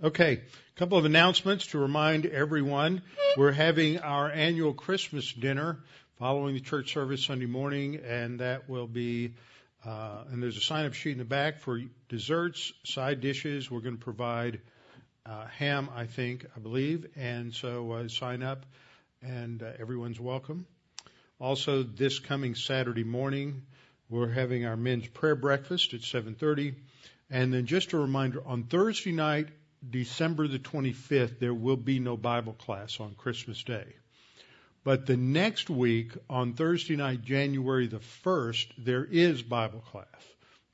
Okay, a couple of announcements to remind everyone. We're having our annual Christmas dinner following the church service Sunday morning, and that will be, uh, and there's a sign up sheet in the back for desserts, side dishes. We're going to provide uh, ham, I think, I believe, and so uh, sign up, and uh, everyone's welcome. Also, this coming Saturday morning, we're having our men's prayer breakfast at 7:30, and then just a reminder: on Thursday night, December the 25th, there will be no Bible class on Christmas Day. But the next week, on Thursday night, January the 1st, there is Bible class.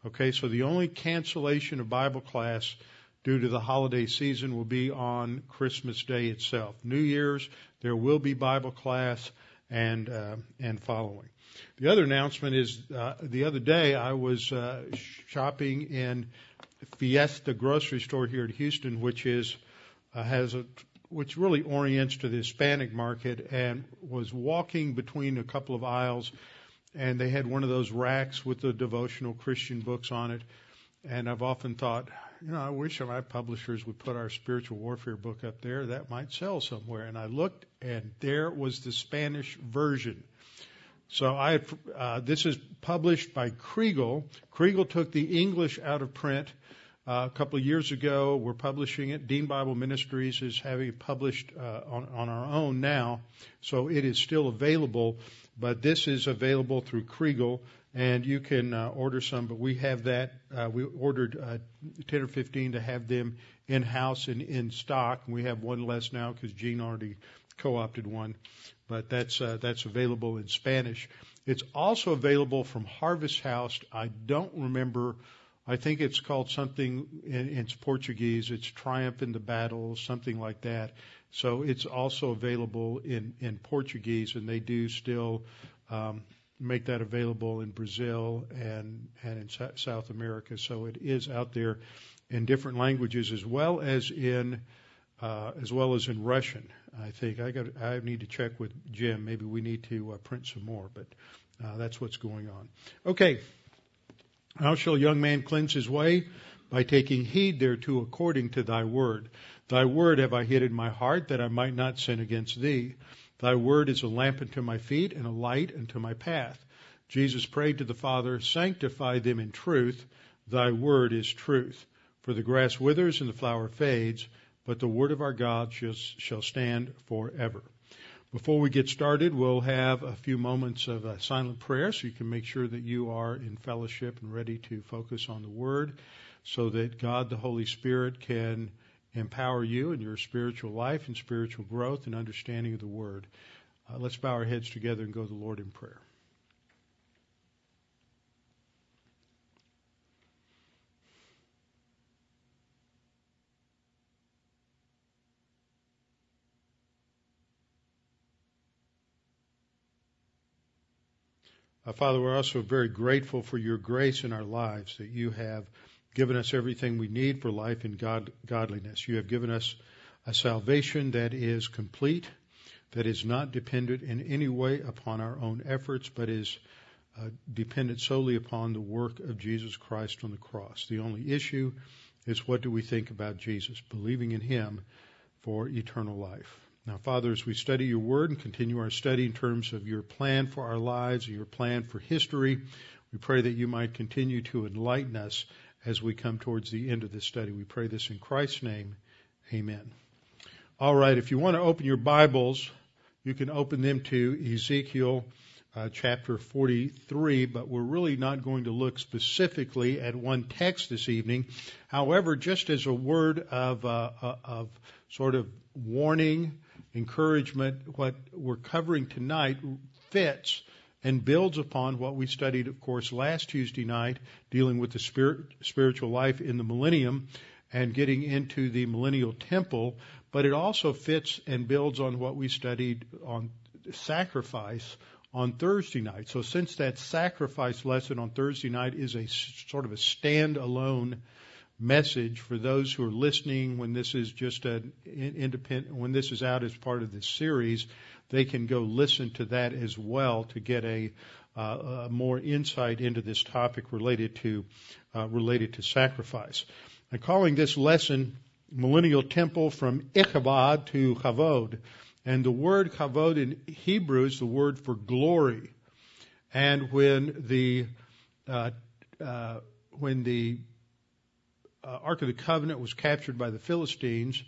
Okay, so the only cancellation of Bible class due to the holiday season will be on Christmas Day itself. New Year's, there will be Bible class and uh, and following. The other announcement is uh, the other day I was uh, shopping in Fiesta grocery store here in Houston, which is uh, has a which really orients to the Hispanic market, and was walking between a couple of aisles, and they had one of those racks with the devotional Christian books on it. And I've often thought, you know, I wish my publishers would put our spiritual warfare book up there. That might sell somewhere. And I looked, and there was the Spanish version. So I uh, this is published by Kregel. Kregel took the English out of print uh, a couple of years ago. We're publishing it. Dean Bible Ministries is having it published uh, on, on our own now, so it is still available. But this is available through Kregel, and you can uh, order some. But we have that. Uh, we ordered uh, 10 or 15 to have them in house and in stock. We have one less now because Gene already co-opted one, but that's uh, that's available in Spanish. It's also available from Harvest House. I don't remember I think it's called something in, in Portuguese. It's Triumph in the Battle, something like that. So it's also available in, in Portuguese, and they do still um, make that available in Brazil and and in South America. So it is out there in different languages as well as in uh, as well as in Russian. I think I got I need to check with Jim. Maybe we need to uh, print some more, but uh, that's what's going on. Okay. How shall a young man cleanse his way? By taking heed thereto according to thy word. Thy word have I hid in my heart that I might not sin against thee. Thy word is a lamp unto my feet and a light unto my path. Jesus prayed to the Father, Sanctify them in truth. Thy word is truth. For the grass withers and the flower fades, but the word of our God shall, stand forever. Before we get started, we'll have a few moments of a silent prayer so you can make sure that you are in fellowship and ready to focus on the Word so that God, the Holy Spirit, can empower you in your spiritual life and spiritual growth and understanding of the Word. Uh, let's bow our heads together and go to the Lord in prayer. Uh, Father, we're also very grateful for your grace in our lives that you have given us everything we need for life and God, godliness. You have given us a salvation that is complete, that is not dependent in any way upon our own efforts, but is uh, dependent solely upon the work of Jesus Christ on the cross. The only issue is what do we think about Jesus, believing in him for eternal life. Now, Father, as we study your word and continue our study in terms of your plan for our lives and your plan for history, we pray that you might continue to enlighten us as we come towards the end of this study. We pray this in Christ's name. Amen. All right, if you want to open your Bibles, you can open them to Ezekiel uh, chapter 43, but we're really not going to look specifically at one text this evening. However, just as a word of, uh, uh of sort of warning encouragement, what we're covering tonight fits and builds upon what we studied, of course, last Tuesday night, dealing with the spirit, spiritual life in the millennium and getting into the millennial temple. But it also fits and builds on what we studied on sacrifice on Thursday night. So since that sacrifice lesson on Thursday night is a sort of a standalone message for those who are listening when this is just an independent, when this is out as part of this series, they can go listen to that as well to get a, uh, a more insight into this topic related to uh, related to sacrifice. I'm calling this lesson millennial temple from Ichabod to Chavod. And the word Chavod in Hebrew is the word for glory. And when the uh, uh, when the uh, Ark of the Covenant was captured by the Philistines,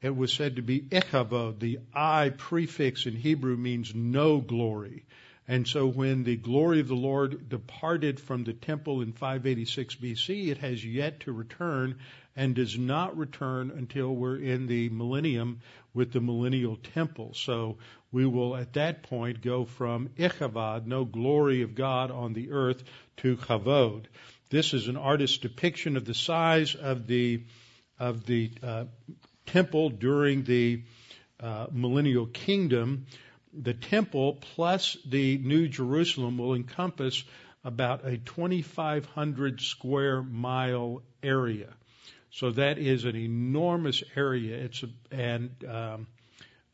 it was said to be Ichabod. The I prefix in Hebrew means no glory. And so when the glory of the Lord departed from the temple in 586 BC, it has yet to return and does not return until we're in the millennium with the millennial temple. So we will at that point go from Ichabod, no glory of God on the earth, to Chavod. This is an artist's depiction of the size of the of the uh, temple during the uh, millennial kingdom. The temple plus the New Jerusalem will encompass about a 2,500 square mile area. So that is an enormous area. It's a, and um,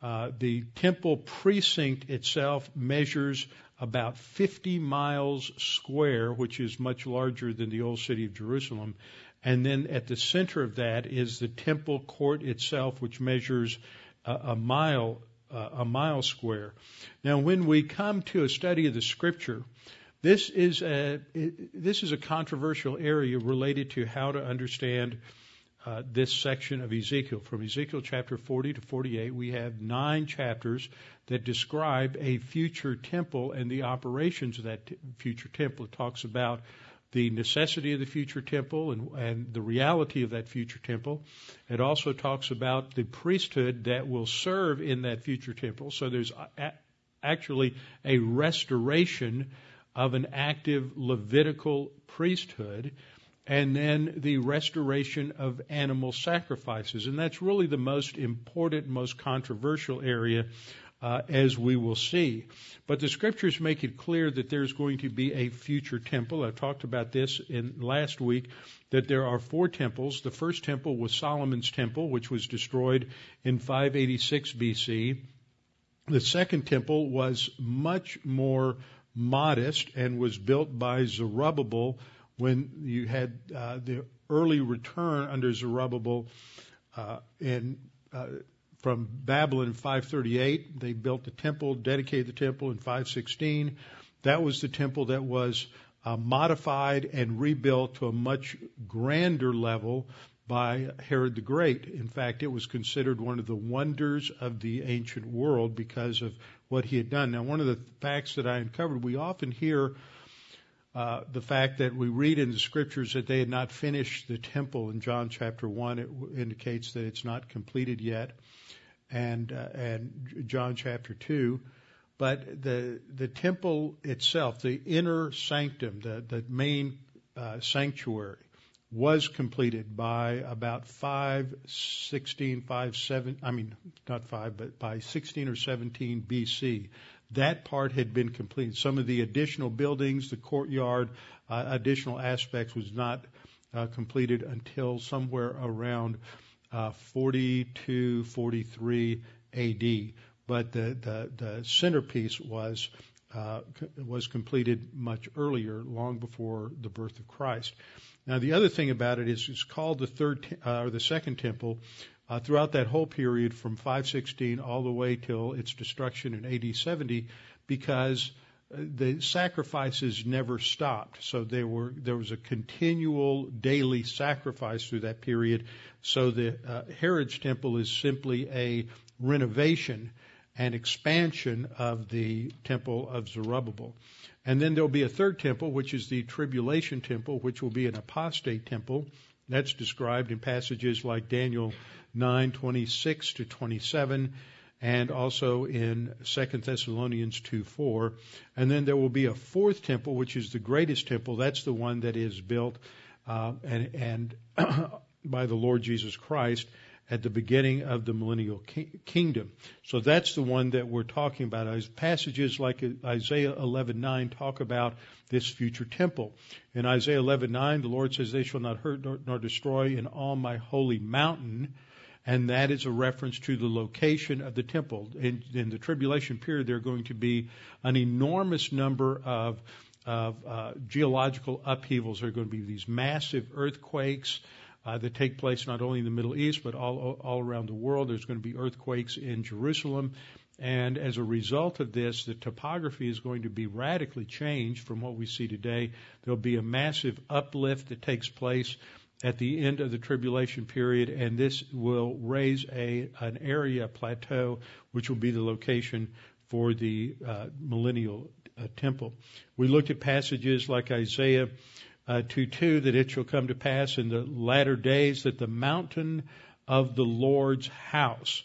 uh, the temple precinct itself measures about 50 miles square, which is much larger than the old city of Jerusalem. And then at the center of that is the temple court itself, which measures a, a mile uh, a mile square. Now, when we come to a study of the Scripture, this is a this is a controversial area related to how to understand uh, this section of Ezekiel. From Ezekiel chapter 40 to 48, we have nine chapters that describe a future temple and the operations of that t- future temple. It talks about the necessity of the future temple and, and the reality of that future temple. It also talks about the priesthood that will serve in that future temple. So there's a- actually a restoration of an active Levitical priesthood and then the restoration of animal sacrifices. And that's really the most important, most controversial area, uh, as we will see. But the scriptures make it clear that there's going to be a future temple. I talked about this in last week, that there are four temples. The first temple was Solomon's temple, which was destroyed in 586 BC. The second temple was much more modest and was built by Zerubbabel when you had uh, the early return under Zerubbabel uh, in uh, from Babylon in 538. They built the temple, dedicated the temple in 516. That was the temple that was uh, modified and rebuilt to a much grander level by Herod the Great. In fact, it was considered one of the wonders of the ancient world because of what he had done. Now, one of the facts that I uncovered, we often hear uh, the fact that we read in the scriptures that they had not finished the temple in John chapter one it indicates that it's not completed yet, and uh, and John chapter two, but the the temple itself, the inner sanctum, the the main uh, sanctuary, was completed by about 516, 5, 7, I mean, not 5, but by 16 or 17 BC that part had been completed. Some of the additional buildings, the courtyard, uh, additional aspects was not uh, completed until somewhere around uh, 42, 43 AD. But the, the, the centerpiece was uh, was completed much earlier, long before the birth of Christ. Now, the other thing about it is it's called the third uh, or the second temple uh, throughout that whole period from 516 all the way till its destruction in AD 70 because uh, the sacrifices never stopped. So there were there was a continual daily sacrifice through that period. So the uh, Herod's temple is simply a renovation and expansion of the temple of Zerubbabel. And then there'll be a third temple, which is the tribulation temple, which will be an apostate temple. That's described in passages like Daniel 9:26 to 27 and also in 2 Thessalonians 2:4 and then there will be a fourth temple which is the greatest temple. That's the one that is built uh, and, and by the Lord Jesus Christ at the beginning of the millennial ki- kingdom. So that's the one that we're talking about. As passages like Isaiah 11:9 talk about this future temple. In Isaiah 11:9, the Lord says, "They shall not hurt nor, nor destroy in all my holy mountain." and that is a reference to the location of the temple. In, in the tribulation period, there are going to be an enormous number of, of uh, geological upheavals. There are going to be these massive earthquakes. Uh, that take place not only in the Middle East but all all around the world. There's going to be earthquakes in Jerusalem. And as a result of this, the topography is going to be radically changed from what we see today. There'll be a massive uplift that takes place at the end of the tribulation period, and this will raise a an area plateau, which will be the location for the uh, millennial uh, temple. We looked at passages like Isaiah uh, 2:2 that it shall come to pass in the latter days that the mountain of the Lord's house.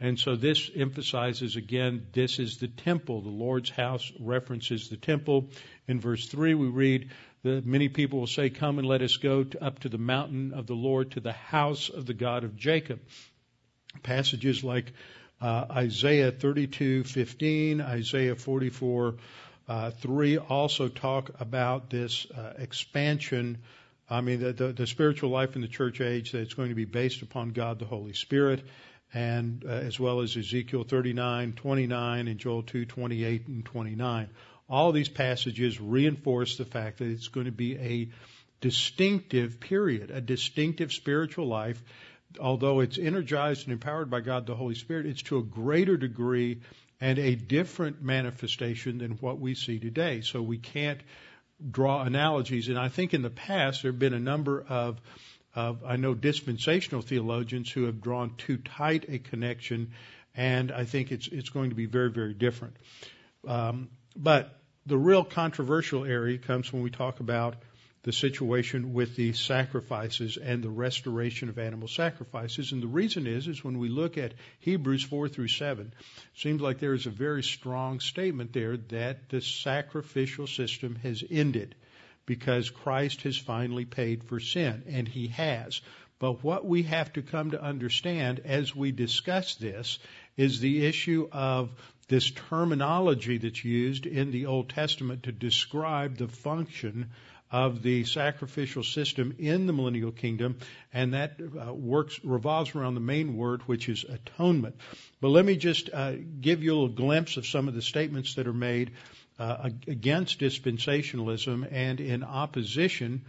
And so this emphasizes again, this is the temple. The Lord's house references the temple. In verse 3, we read, that many people will say, Come and let us go to, up to the mountain of the Lord, to the house of the God of Jacob. Passages like uh, Isaiah 32:15, Isaiah 44 uh, 3 also talk about this uh, expansion. I mean, the, the, the, spiritual life in the church age that's going to be based upon God the Holy Spirit, and uh, as well as Ezekiel 39:29 and Joel 2:28 and 29. All these passages reinforce the fact that it's going to be a distinctive period, a distinctive spiritual life. Although it's energized and empowered by God the Holy Spirit, it's to a greater degree and a different manifestation than what we see today. So we can't draw analogies. And I think in the past there have been a number of, of I know dispensational theologians who have drawn too tight a connection, and I think it's it's going to be very very different. Um, but the real controversial area comes when we talk about the situation with the sacrifices and the restoration of animal sacrifices. And the reason is, is when we look at Hebrews 4 through 7, it seems like there is a very strong statement there that the sacrificial system has ended because Christ has finally paid for sin, and he has. But what we have to come to understand as we discuss this is the issue of this terminology that's used in the Old Testament to describe the function of the sacrificial system in the millennial kingdom, and that uh, works revolves around the main word, which is atonement. But let me just uh, give you a little glimpse of some of the statements that are made uh, against dispensationalism and in opposition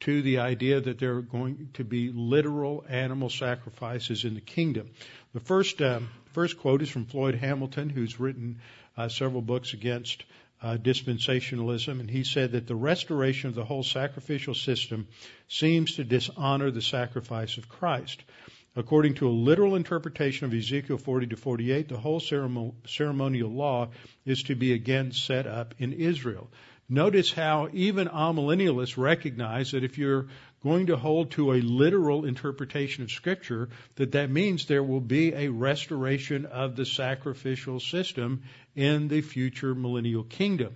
to the idea that there are going to be literal animal sacrifices in the kingdom. The first um, first quote is from Floyd Hamilton, who's written uh, several books against uh, dispensationalism, and he said that the restoration of the whole sacrificial system seems to dishonor the sacrifice of Christ. According to a literal interpretation of Ezekiel 40 to 48, the whole ceremonial law is to be again set up in Israel. Notice how even amillennialists recognize that if you're going to hold to a literal interpretation of Scripture, that that means there will be a restoration of the sacrificial system in the future millennial kingdom.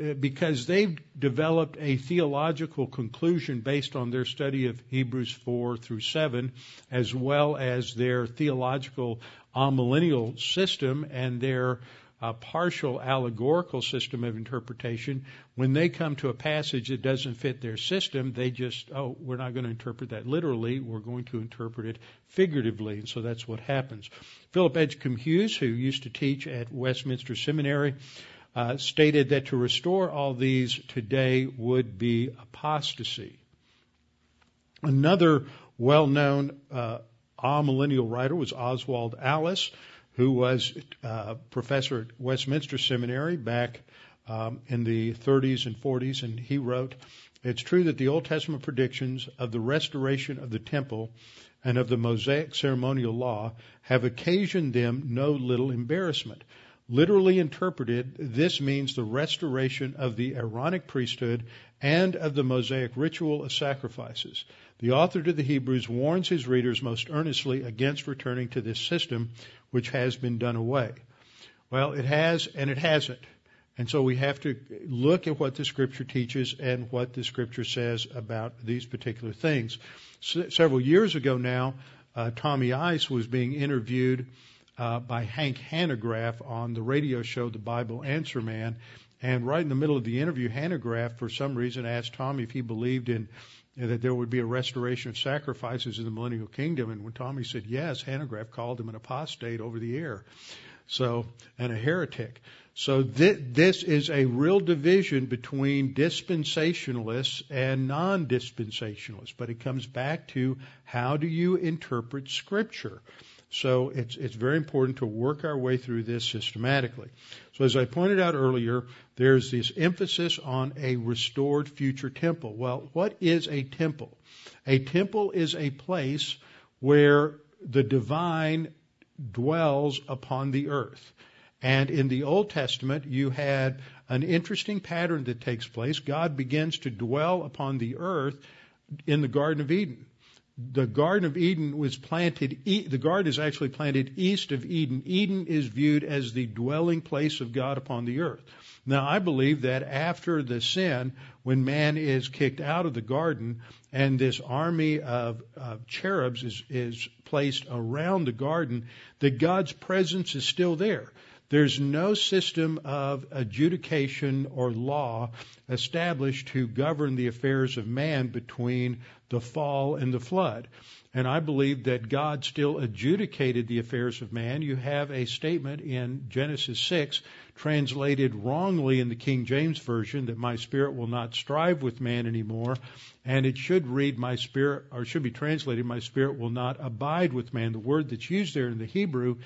Uh, because they've developed a theological conclusion based on their study of Hebrews 4 through 7, as well as their theological amillennial system and their a partial allegorical system of interpretation, when they come to a passage that doesn't fit their system, they just, oh, we're not going to interpret that literally, we're going to interpret it figuratively. And so that's what happens. Philip Edgcumbe Hughes, who used to teach at Westminster Seminary, uh, stated that to restore all these today would be apostasy. Another well-known uh, amillennial writer was Oswald Allis, who was a uh, professor at Westminster Seminary back um, in the 30s and 40s, and he wrote, It's true that the Old Testament predictions of the restoration of the temple and of the Mosaic ceremonial law have occasioned them no little embarrassment. Literally interpreted, this means the restoration of the Aaronic priesthood and of the Mosaic ritual of sacrifices. The author to the Hebrews warns his readers most earnestly against returning to this system which has been done away. Well, it has and it hasn't. And so we have to look at what the scripture teaches and what the scripture says about these particular things. several years ago now, uh, Tommy Ice was being interviewed uh, by Hank Hanegraaff on the radio show The Bible Answer Man. And right in the middle of the interview, Hanegraaff, for some reason, asked Tommy if he believed in that there would be a restoration of sacrifices in the millennial kingdom. And when Tommy said yes, Hanegraaff called him an apostate over the air. So, and a heretic. So th- this is a real division between dispensationalists and non-dispensationalists, but it comes back to how do you interpret Scripture. So it's it's very important to work our way through this systematically. So as I pointed out earlier, there's this emphasis on a restored future temple. Well, what is a temple? A temple is a place where the divine dwells upon the earth. And in the Old Testament, you had an interesting pattern that takes place. God begins to dwell upon the earth in the Garden of Eden. The Garden of Eden was planted, the garden is actually planted east of Eden. Eden is viewed as the dwelling place of God upon the earth. Now, I believe that after the sin, when man is kicked out of the garden and this army of, cherubs is, is placed around the garden, that God's presence is still there. There's no system of adjudication or law established to govern the affairs of man between the fall and the flood. And I believe that God still adjudicated the affairs of man. You have a statement in Genesis 6 translated wrongly in the King James Version that my spirit will not strive with man anymore. And it should read, my spirit, or should be translated, my spirit will not abide with man. The word that's used there in the Hebrew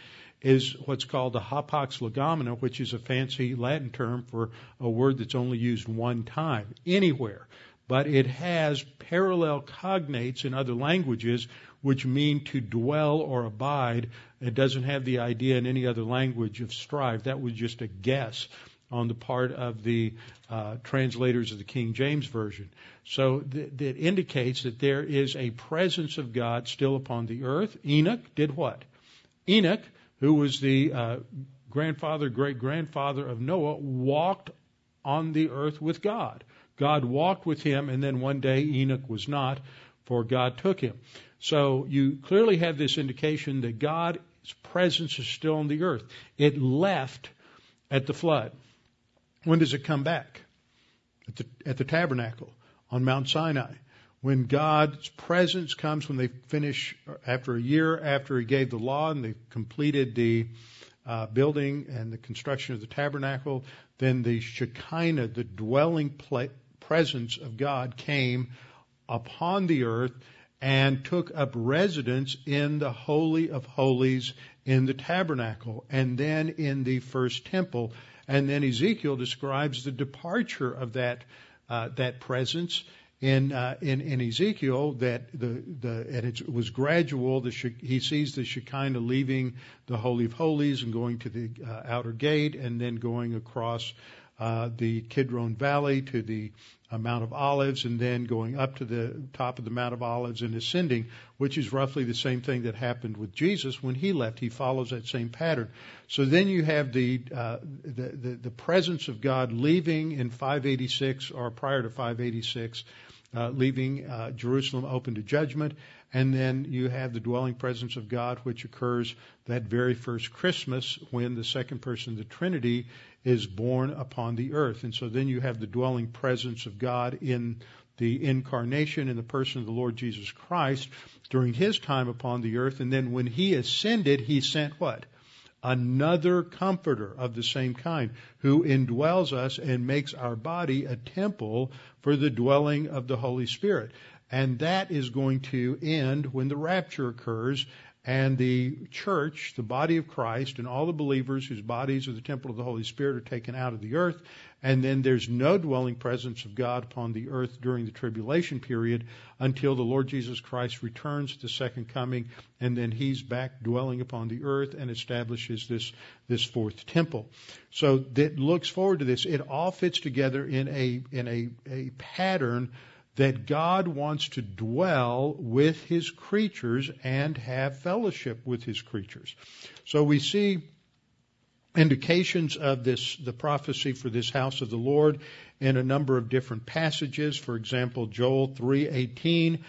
is what's called the hapax legomena, which is a fancy Latin term for a word that's only used one time anywhere. But it has parallel cognates in other languages which mean to dwell or abide. It doesn't have the idea in any other language of strive. That was just a guess on the part of the uh, translators of the King James Version. So th- that indicates that there is a presence of God still upon the earth. Enoch did what? Enoch who was the uh, grandfather, great grandfather of Noah, walked on the earth with God. God walked with him, and then one day Enoch was not, for God took him. So you clearly have this indication that God's presence is still on the earth. It left at the flood. When does it come back? At the, at the tabernacle on Mount Sinai when God's presence comes, when they finish after a year after He gave the law and they completed the uh, building and the construction of the tabernacle, then the Shekinah, the dwelling presence of God, came upon the earth and took up residence in the Holy of Holies in the tabernacle and then in the first temple. And then Ezekiel describes the departure of that, uh, that presence in, uh, in, in Ezekiel that the, the, and it was gradual. The, he sees the Shekinah leaving the Holy of Holies and going to the uh, outer gate and then going across uh, the Kidron Valley to the uh, Mount of Olives and then going up to the top of the Mount of Olives and ascending, which is roughly the same thing that happened with Jesus when he left. He follows that same pattern. So then you have the, uh, the, the, the presence of God leaving in 586 or prior to 586 uh, leaving uh, Jerusalem open to judgment. And then you have the dwelling presence of God, which occurs that very first Christmas when the second person of the Trinity is born upon the earth. And so then you have the dwelling presence of God in the incarnation in the person of the Lord Jesus Christ during his time upon the earth. And then when he ascended, he sent what? another comforter of the same kind who indwells us and makes our body a temple for the dwelling of the Holy Spirit. And that is going to end when the rapture occurs and the church, the body of Christ, and all the believers whose bodies are the temple of the Holy Spirit are taken out of the earth. And then there's no dwelling presence of God upon the earth during the tribulation period until the Lord Jesus Christ returns at the second coming, and then he's back dwelling upon the earth and establishes this, this fourth temple. So that looks forward to this. It all fits together in a, in a, a pattern that God wants to dwell with his creatures and have fellowship with his creatures. So we see indications of this, the prophecy for this house of the Lord in a number of different passages. For example, Joel 3:18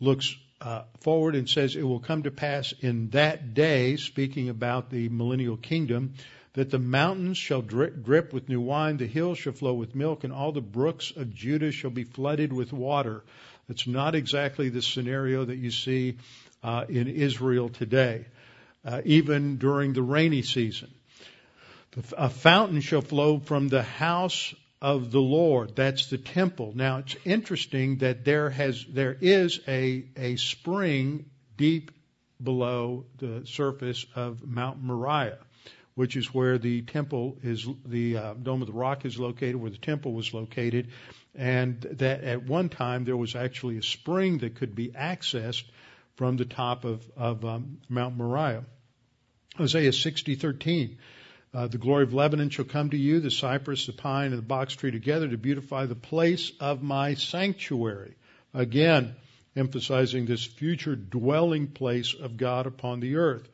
looks uh, forward and says, "It will come to pass in that day," speaking about the millennial kingdom, that the mountains shall drip, with new wine, the hills shall flow with milk, and all the brooks of Judah shall be flooded with water. That's not exactly the scenario that you see uh, in Israel today, uh, even during the rainy season. A fountain shall flow from the house of the Lord. That's the temple. Now it's interesting that there has there is a a spring deep below the surface of Mount Moriah, which is where the temple is the uh, dome of the rock is located, where the temple was located, and that at one time there was actually a spring that could be accessed from the top of of um, Mount Moriah. Isaiah 60:13 uh, the glory of Lebanon shall come to you, the cypress, the pine, and the box tree together to beautify the place of my sanctuary. Again, emphasizing this future dwelling place of God upon the earth.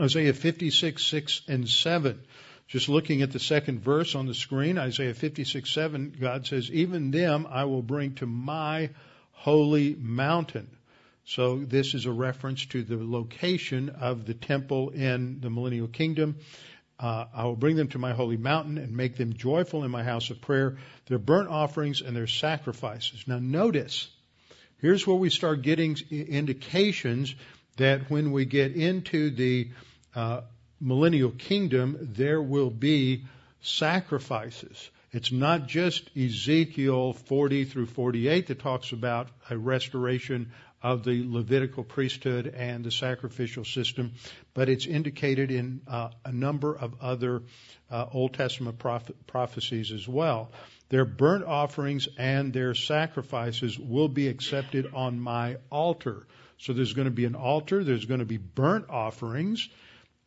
Isaiah 56, 6 and 7. Just looking at the second verse on the screen, Isaiah 56, 7, God says, Even them I will bring to my holy mountain. So this is a reference to the location of the temple in the millennial kingdom. Uh, I will bring them to my holy mountain and make them joyful in my house of prayer, their burnt offerings and their sacrifices. Now notice, here's where we start getting indications that when we get into the uh, millennial kingdom, there will be sacrifices. It's not just Ezekiel 40 through 48 that talks about a restoration of the Levitical priesthood and the sacrificial system, but it's indicated in uh, a number of other uh, Old Testament proph- prophecies as well. Their burnt offerings and their sacrifices will be accepted on my altar. So there's going to be an altar, there's going to be burnt offerings,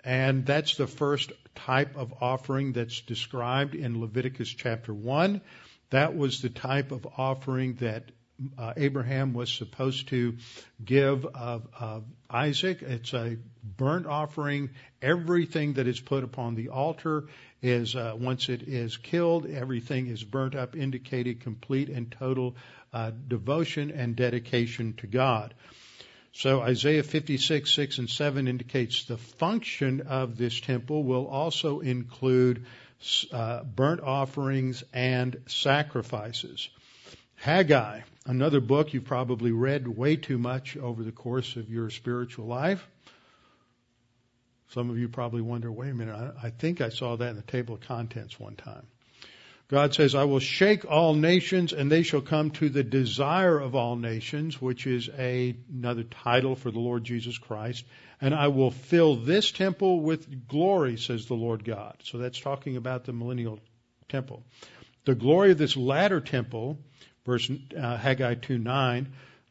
and that's the first type of offering that's described in Leviticus chapter 1. That was the type of offering that uh, Abraham was supposed to give of, of Isaac. It's a burnt offering. Everything that is put upon the altar is, uh, once it is killed, everything is burnt up, indicating complete and total uh, devotion and dedication to God. So Isaiah 56, 6 and 7 indicates the function of this temple will also include uh, burnt offerings and sacrifices. Haggai, another book you've probably read way too much over the course of your spiritual life. Some of you probably wonder, wait a minute, I, I think I saw that in the table of contents one time. God says, I will shake all nations and they shall come to the desire of all nations, which is a, another title for the Lord Jesus Christ. And I will fill this temple with glory, says the Lord God. So that's talking about the millennial temple. The glory of this latter temple Verse uh, Haggai 2:9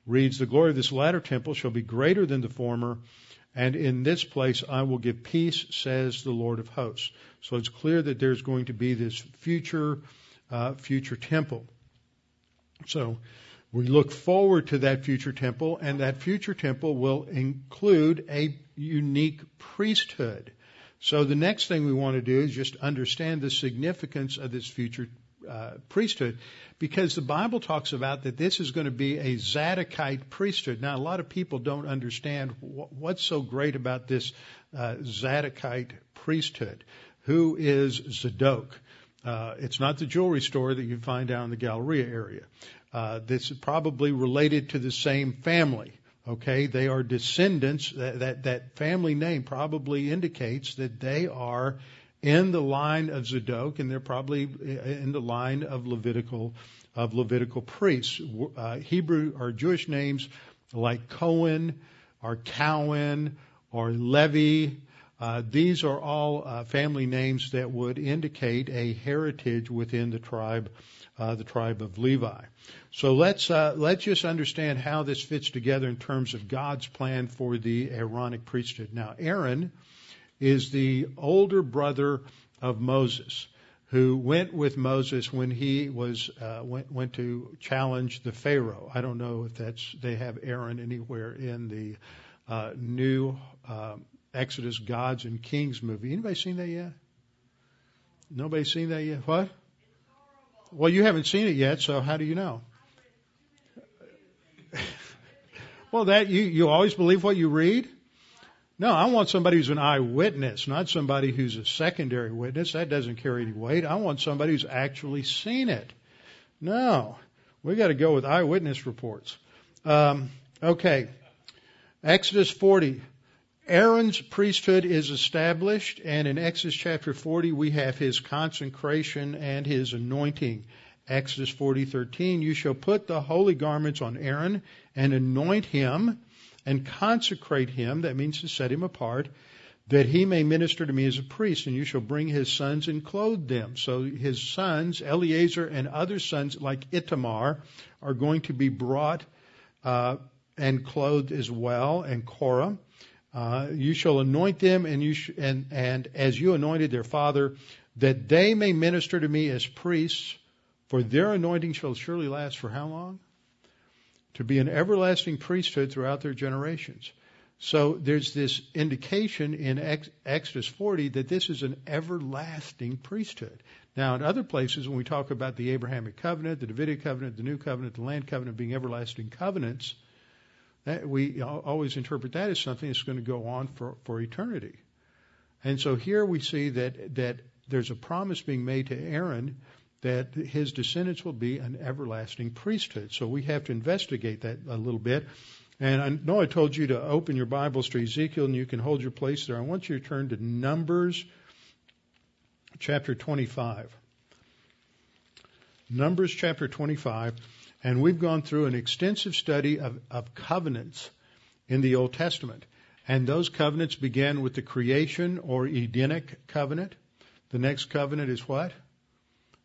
reads, "The glory of this latter temple shall be greater than the former, and in this place I will give peace," says the Lord of hosts. So it's clear that there's going to be this future, uh, future temple. So we look forward to that future temple, and that future temple will include a unique priesthood. So the next thing we want to do is just understand the significance of this future uh, priesthood because the Bible talks about that this is going to be a Zadokite priesthood. Now, a lot of people don't understand what's so great about this uh, Zadokite priesthood. Who is Zadok? Uh, it's not the jewelry store that you find down in the Galleria area. Uh, this is probably related to the same family. Okay, they are descendants. That, that that family name probably indicates that they are in the line of Zadok, and they're probably in the line of Levitical of Levitical priests. Uh, Hebrew or Jewish names like Cohen or Cowan or Levi. Uh, these are all uh, family names that would indicate a heritage within the tribe, uh, the tribe of Levi. So let's uh, let's just understand how this fits together in terms of God's plan for the Aaronic priesthood. Now, Aaron is the older brother of Moses who went with Moses when he was uh, went, went to challenge the Pharaoh. I don't know if that's they have Aaron anywhere in the uh, new uh, Exodus Gods and Kings movie. Anybody seen that yet? Nobody seen that yet? What? Well, you haven't seen it yet, so how do you know? well, that you you always believe what you read. No, I want somebody who's an eyewitness, not somebody who's a secondary witness. That doesn't carry any weight. I want somebody who's actually seen it. No, we got to go with eyewitness reports. Um, okay, Exodus 40. Aaron's priesthood is established, and in Exodus chapter 40, we have his consecration and his anointing. Exodus 40:13, you shall put the holy garments on Aaron and anoint him and consecrate him, that means to set him apart, that he may minister to me as a priest, and you shall bring his sons and clothe them. So his sons, Eleazar and other sons like Ithamar, are going to be brought uh, and clothed as well, and Korah. Uh, you shall anoint them, and you sh- and and as you anointed their father, that they may minister to me as priests. For their anointing shall surely last for how long? To be an everlasting priesthood throughout their generations. So there's this indication in Exodus 40 that this is an everlasting priesthood. Now, in other places, when we talk about the Abrahamic covenant, the Davidic covenant, the New covenant, the land covenant being everlasting covenants, we always interpret that as something that's going to go on for, for eternity. And so here we see that, that there's a promise being made to Aaron that his descendants will be an everlasting priesthood. So we have to investigate that a little bit. And I know I told you to open your Bibles to Ezekiel and you can hold your place there. I want you to turn to Numbers chapter 25. Numbers chapter 25. And we've gone through an extensive study of, of covenants in the Old Testament. And those covenants began with the creation or Edenic covenant. The next covenant is what?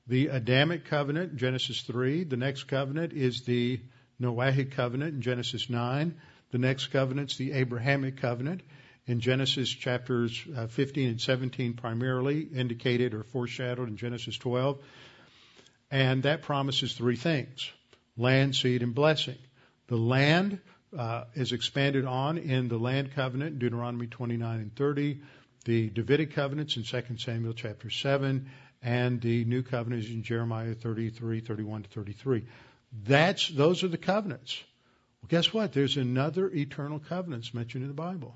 The Adamic covenant, Genesis 3. The next covenant is the Noahic covenant in Genesis 9. The next covenant's the Abrahamic covenant in Genesis chapters uh, 15 and 17 primarily indicated or foreshadowed in Genesis 12. And that promises three things land, seed, and blessing. The land uh, is expanded on in the land covenant, Deuteronomy 29 and 30, the Davidic covenants in 2 Samuel chapter 7, and the new covenants in Jeremiah 33, 31 to 33. That's, those are the covenants. Well, guess what? There's another eternal covenants mentioned in the Bible.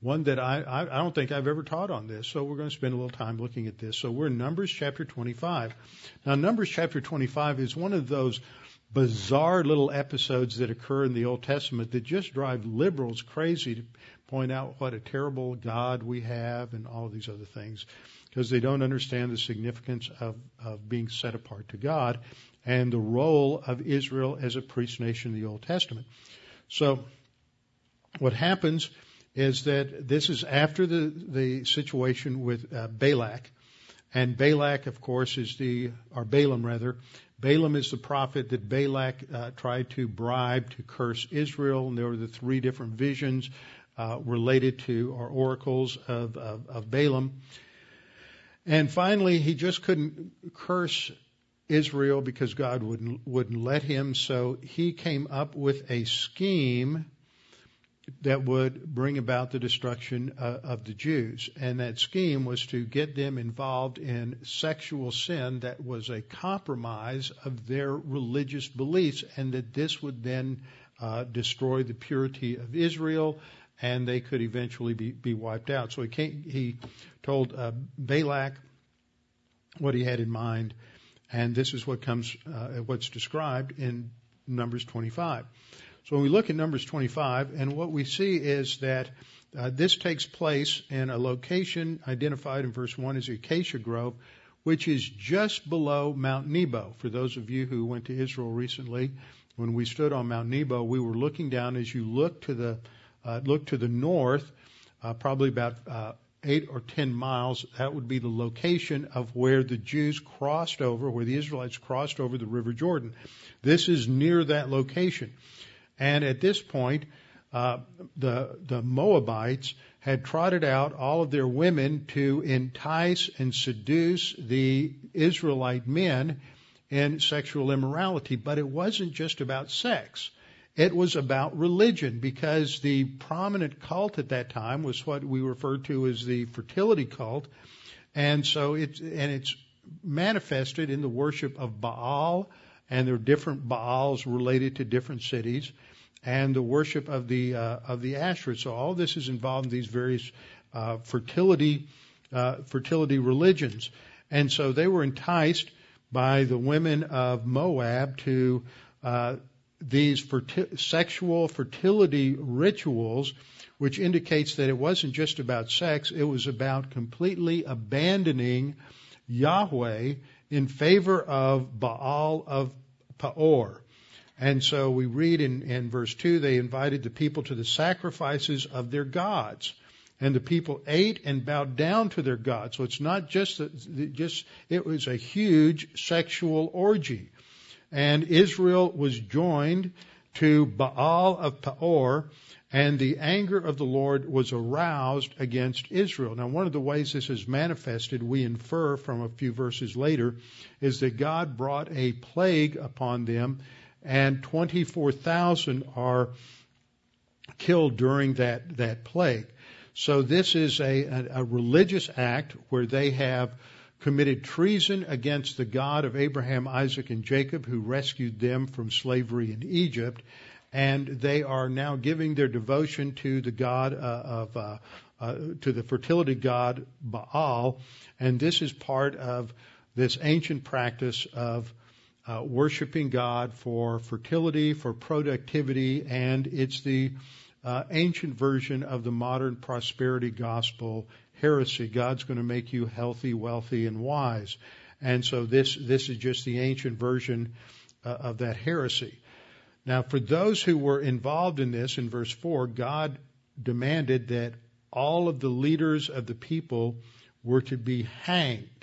One that I, I, I don't think I've ever taught on this, so we're going to spend a little time looking at this. So we're in Numbers chapter 25. Now, Numbers chapter 25 is one of those bizarre little episodes that occur in the Old Testament that just drive liberals crazy to point out what a terrible God we have and all these other things because they don't understand the significance of, of being set apart to God and the role of Israel as a priest nation in the Old Testament. So what happens is that this is after the, the situation with uh, Balak. And Balak, of course, is the, or Balaam rather, Balaam is the prophet that Balak uh, tried to bribe to curse Israel, and there were the three different visions uh, related to or oracles of, of, of Balaam. And finally, he just couldn't curse Israel because God wouldn't wouldn't let him. So he came up with a scheme that would bring about the destruction uh, of the Jews. And that scheme was to get them involved in sexual sin that was a compromise of their religious beliefs, and that this would then uh, destroy the purity of Israel, and they could eventually be, be wiped out. So he, came, he told uh, Balak what he had in mind, and this is what comes, uh, what's described in Numbers 25. So when we look at Numbers 25, and what we see is that uh, this takes place in a location identified in verse 1 as Acacia Grove, which is just below Mount Nebo. For those of you who went to Israel recently, when we stood on Mount Nebo, we were looking down as you look to the uh, look to the north, uh, probably about uh, eight or ten miles. That would be the location of where the Jews crossed over, where the Israelites crossed over the River Jordan. This is near that location. And at this point, uh, the the Moabites had trotted out all of their women to entice and seduce the Israelite men in sexual immorality. But it wasn't just about sex. It was about religion because the prominent cult at that time was what we referred to as the fertility cult. And so it's, and it's manifested in the worship of Baal and there are different Baals related to different cities and the worship of the uh, of the Asherah. So all this is involved in these various uh, fertility uh, fertility religions, and so they were enticed by the women of Moab to uh, these ferti- sexual fertility rituals, which indicates that it wasn't just about sex, it was about completely abandoning Yahweh in favor of Baal of Peor. And so we read in, in verse 2 they invited the people to the sacrifices of their gods. And the people ate and bowed down to their gods. So it's not just, just, it was a huge sexual orgy. And Israel was joined to Baal of Peor, and the anger of the Lord was aroused against Israel. Now, one of the ways this is manifested, we infer from a few verses later, is that God brought a plague upon them and 24,000 are killed during that, that plague. So this is a, a, a, religious act where they have committed treason against the God of Abraham, Isaac, and Jacob, who rescued them from slavery in Egypt, and they are now giving their devotion to the God uh, of uh, uh, to the fertility god Baal, and this is part of this ancient practice of uh, worshiping God for fertility, for productivity, and it's the uh, ancient version of the modern prosperity gospel heresy. God's going to make you healthy, wealthy, and wise. And so this this is just the ancient version uh, of that heresy. Now, for those who were involved in this, in verse four, God demanded that all of the leaders of the people were to be hanged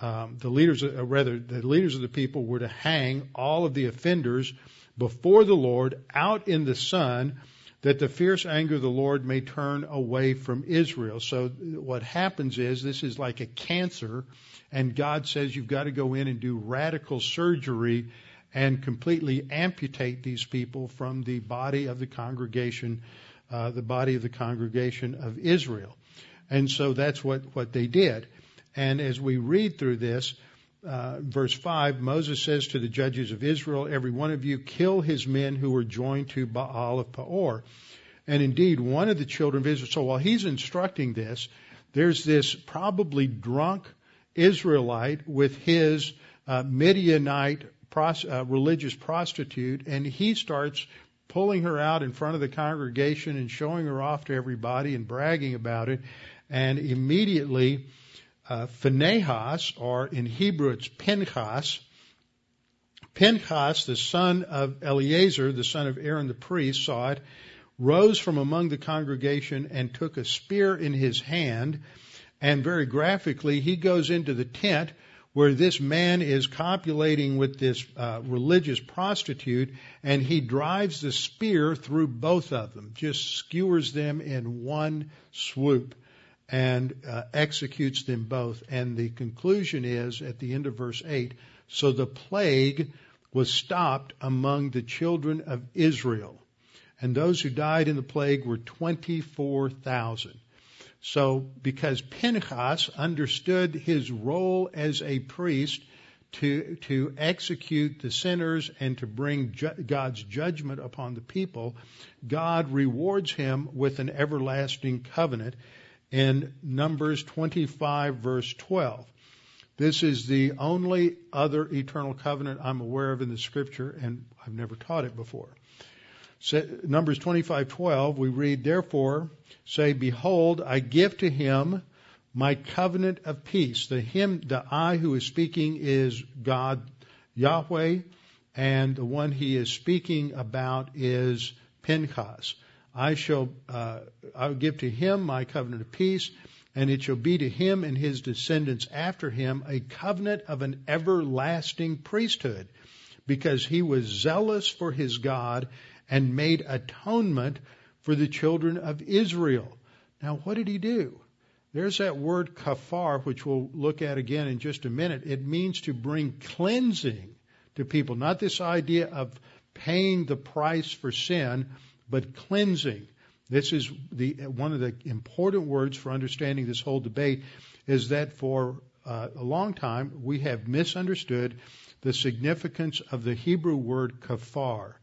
um, the leaders, uh, rather, the leaders of the people were to hang all of the offenders before the Lord out in the sun, that the fierce anger of the Lord may turn away from Israel. So what happens is this is like a cancer, and God says you've got to go in and do radical surgery and completely amputate these people from the body of the congregation, uh, the body of the congregation of Israel. And so that's what, what they did. And as we read through this, uh, verse 5, Moses says to the judges of Israel, Every one of you kill his men who were joined to Baal of Peor. And indeed, one of the children of Israel, so while he's instructing this, there's this probably drunk Israelite with his uh, Midianite pros- uh, religious prostitute, and he starts pulling her out in front of the congregation and showing her off to everybody and bragging about it. And immediately, uh, Phinehas, or in Hebrew it's Pinchas. Pinchas, the son of Eleazar, the son of Aaron the priest, saw it, rose from among the congregation and took a spear in his hand. And very graphically, he goes into the tent where this man is copulating with this uh, religious prostitute, and he drives the spear through both of them, just skewers them in one swoop and uh, executes them both. And the conclusion is at the end of verse 8 so the plague was stopped among the children of Israel. And those who died in the plague were 24,000. So, because Pinchas understood his role as a priest to, to execute the sinners and to bring ju- God's judgment upon the people, God rewards him with an everlasting covenant in Numbers 25 verse 12. This is the only other eternal covenant I'm aware of in the scripture and I've never taught it before. So, Numbers 25:12 we read therefore say behold I give to him my covenant of peace. The him the I who is speaking is God Yahweh and the one he is speaking about is Pinchas. I shall uh, I will give to him my covenant of peace, and it shall be to him and his descendants after him a covenant of an everlasting priesthood, because he was zealous for his God and made atonement for the children of Israel. Now, what did he do? There's that word kafar, which we'll look at again in just a minute. It means to bring cleansing to people, not this idea of paying the price for sin, but cleansing. This is the one of the important words for understanding this whole debate is that for uh, a long time we have misunderstood the significance of the Hebrew word kafar,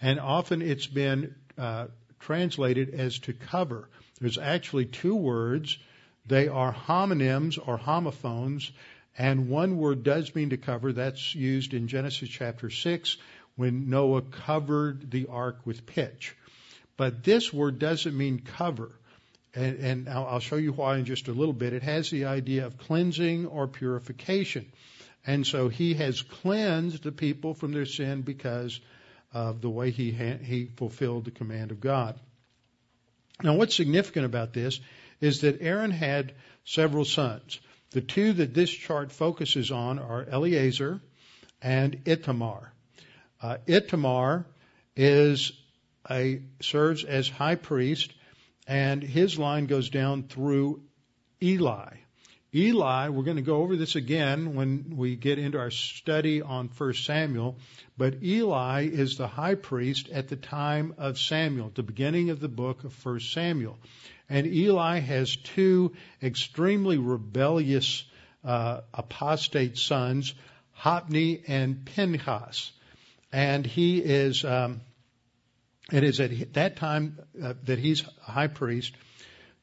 and often it's been uh, translated as to cover. There's actually two words. They are homonyms or homophones, and one word does mean to cover. That's used in Genesis chapter 6, when Noah covered the ark with pitch. But this word doesn't mean cover. And, and I'll show you why in just a little bit. It has the idea of cleansing or purification. And so he has cleansed the people from their sin because of the way he, ha- he fulfilled the command of God. Now, what's significant about this is that Aaron had several sons. The two that this chart focuses on are Eleazar and Itamar. Uh, Ithamar is a serves as high priest, and his line goes down through Eli. Eli, we're going to go over this again when we get into our study on 1 Samuel, but Eli is the high priest at the time of Samuel, the beginning of the book of 1 Samuel. And Eli has two extremely rebellious uh, apostate sons, Hophni and Pinchas. And he is, um, it is at that time uh, that he's high priest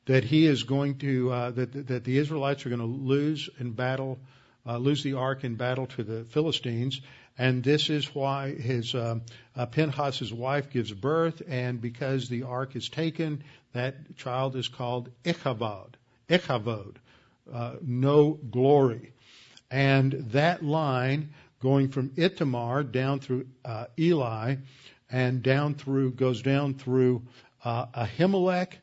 that he is going to uh, that that the Israelites are going to lose in battle, uh, lose the ark in battle to the Philistines, and this is why his uh, uh, wife gives birth, and because the ark is taken, that child is called Ichabod, Ichabod, uh, no glory, and that line going from Itamar down through uh, Eli, and down through goes down through uh, Ahimelech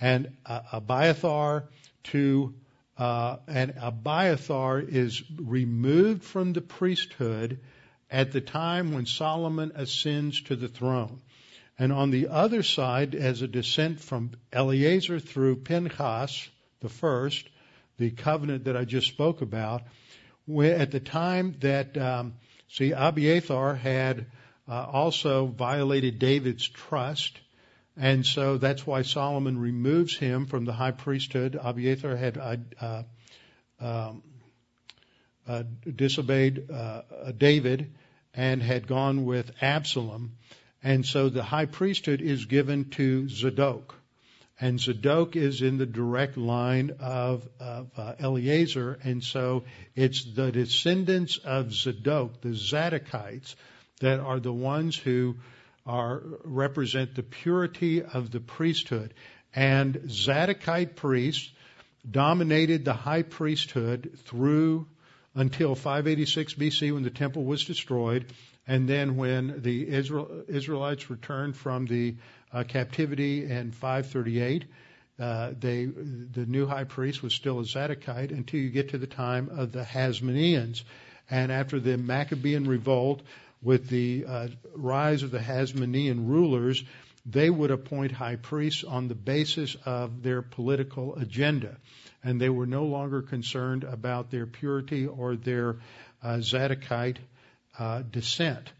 and uh, Abiathar to uh, and Abiathar is removed from the priesthood at the time when Solomon ascends to the throne. And on the other side, as a descent from Eleazar through Pinchas, the first, the covenant that I just spoke about, at the time that, um, see, Abiathar had uh, also violated David's trust and so that's why Solomon removes him from the high priesthood. Abiathar had uh, uh, um, uh, disobeyed uh, David and had gone with Absalom. And so the high priesthood is given to Zadok. And Zadok is in the direct line of, of uh, Eleazar. And so it's the descendants of Zadok, the Zadokites, that are the ones who are represent the purity of the priesthood. And Zadokite priests dominated the high priesthood through until 586 BC when the temple was destroyed, and then when the Israel, Israelites returned from the uh, captivity in 538. Uh, they, the new high priest was still a Zadokite until you get to the time of the Hasmoneans. And after the Maccabean revolt, with the uh, rise of the Hasmonean rulers, they would appoint high priests on the basis of their political agenda. And they were no longer concerned about their purity or their uh, Zadokite uh, descent.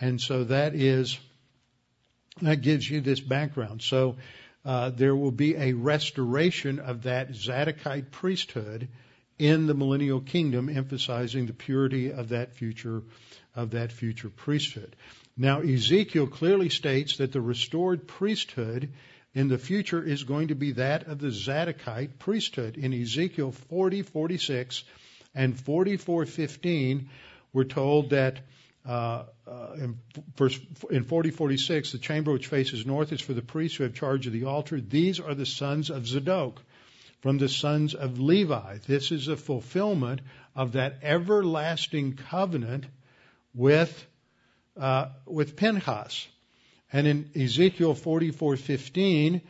And so that is, that gives you this background. So uh, there will be a restoration of that Zadokite priesthood in the millennial kingdom, emphasizing the purity of that future of that future priesthood. Now, Ezekiel clearly states that the restored priesthood in the future is going to be that of the Zadokite priesthood. In Ezekiel 40, 46 and 44, 15, we're told that uh, uh, in, in 40, 46, the chamber which faces north is for the priests who have charge of the altar. These are the sons of Zadok from the sons of Levi. This is a fulfillment of that everlasting covenant with uh, with Pinchas. And in Ezekiel 44:15,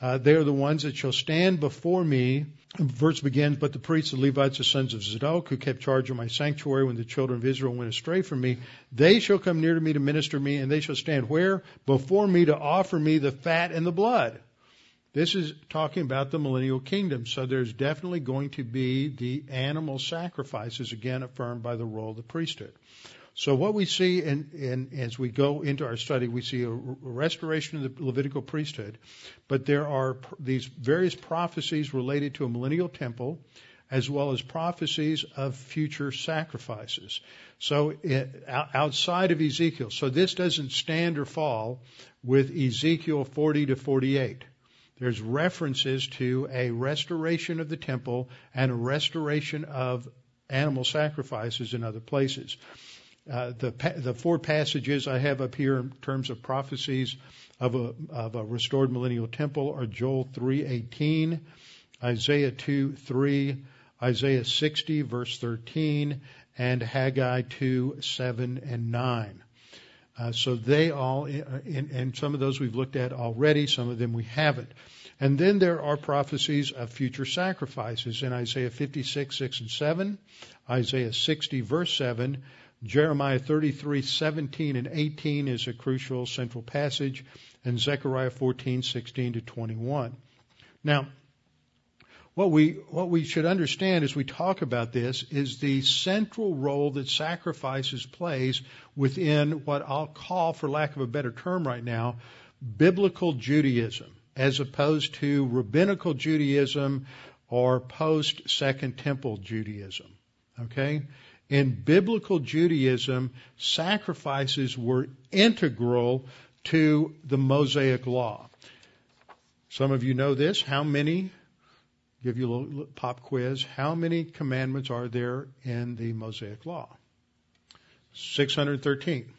uh, they are the ones that shall stand before me. verse begins, but the priests, the Levites, the sons of Zadok, who kept charge of my sanctuary when the children of Israel went astray from me, they shall come near to me to minister me, and they shall stand where? Before me to offer me the fat and the blood. This is talking about the millennial kingdom. So there's definitely going to be the animal sacrifices, again affirmed by the role of the priesthood. So what we see in, in, as we go into our study, we see a restoration of the Levitical priesthood, but there are these various prophecies related to a millennial temple, as well as prophecies of future sacrifices. So eh, it, outside of Ezekiel, so this doesn't stand or fall with Ezekiel 40 to 48. There's references to a restoration of the temple and a restoration of animal sacrifices in other places. Uh, the the four passages I have up here in terms of prophecies of a of a restored millennial temple are Joel 3:18, Isaiah 2:3, Isaiah 60 verse 13, and Haggai 2 7 and 9. Uh, so they all, and, and some of those we've looked at already, some of them we haven't. And then there are prophecies of future sacrifices in Isaiah 56, 6 and 7, Isaiah 60 verse 7, Jeremiah 33, 17 and 18 is a crucial central passage, and Zechariah 14, 16 to 21. Now, what we, what we should understand as we talk about this is the central role that sacrifices plays within what I'll call, for lack of a better term right now, biblical Judaism, as opposed to rabbinical Judaism or post Second Temple Judaism. Okay? In biblical Judaism, sacrifices were integral to the Mosaic Law. Some of you know this. How many? Give you a little pop quiz. How many commandments are there in the Mosaic Law? 613.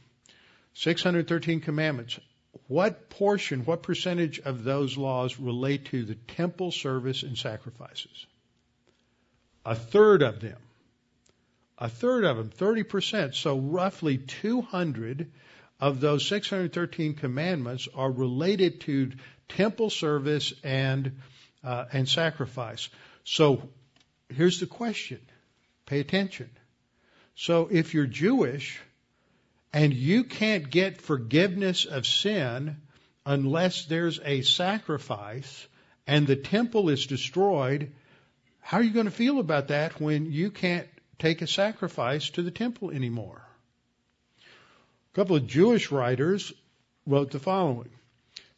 613 commandments. What portion, what percentage of those laws relate to the temple service and sacrifices? A third of them a third of them, 30%. So roughly 200 of those 613 commandments are related to temple service and uh, and sacrifice. So here's the question. Pay attention. So if you're Jewish and you can't get forgiveness of sin unless there's a sacrifice and the temple is destroyed, how are you going to feel about that when you can't take a sacrifice to the temple anymore. A couple of Jewish writers wrote the following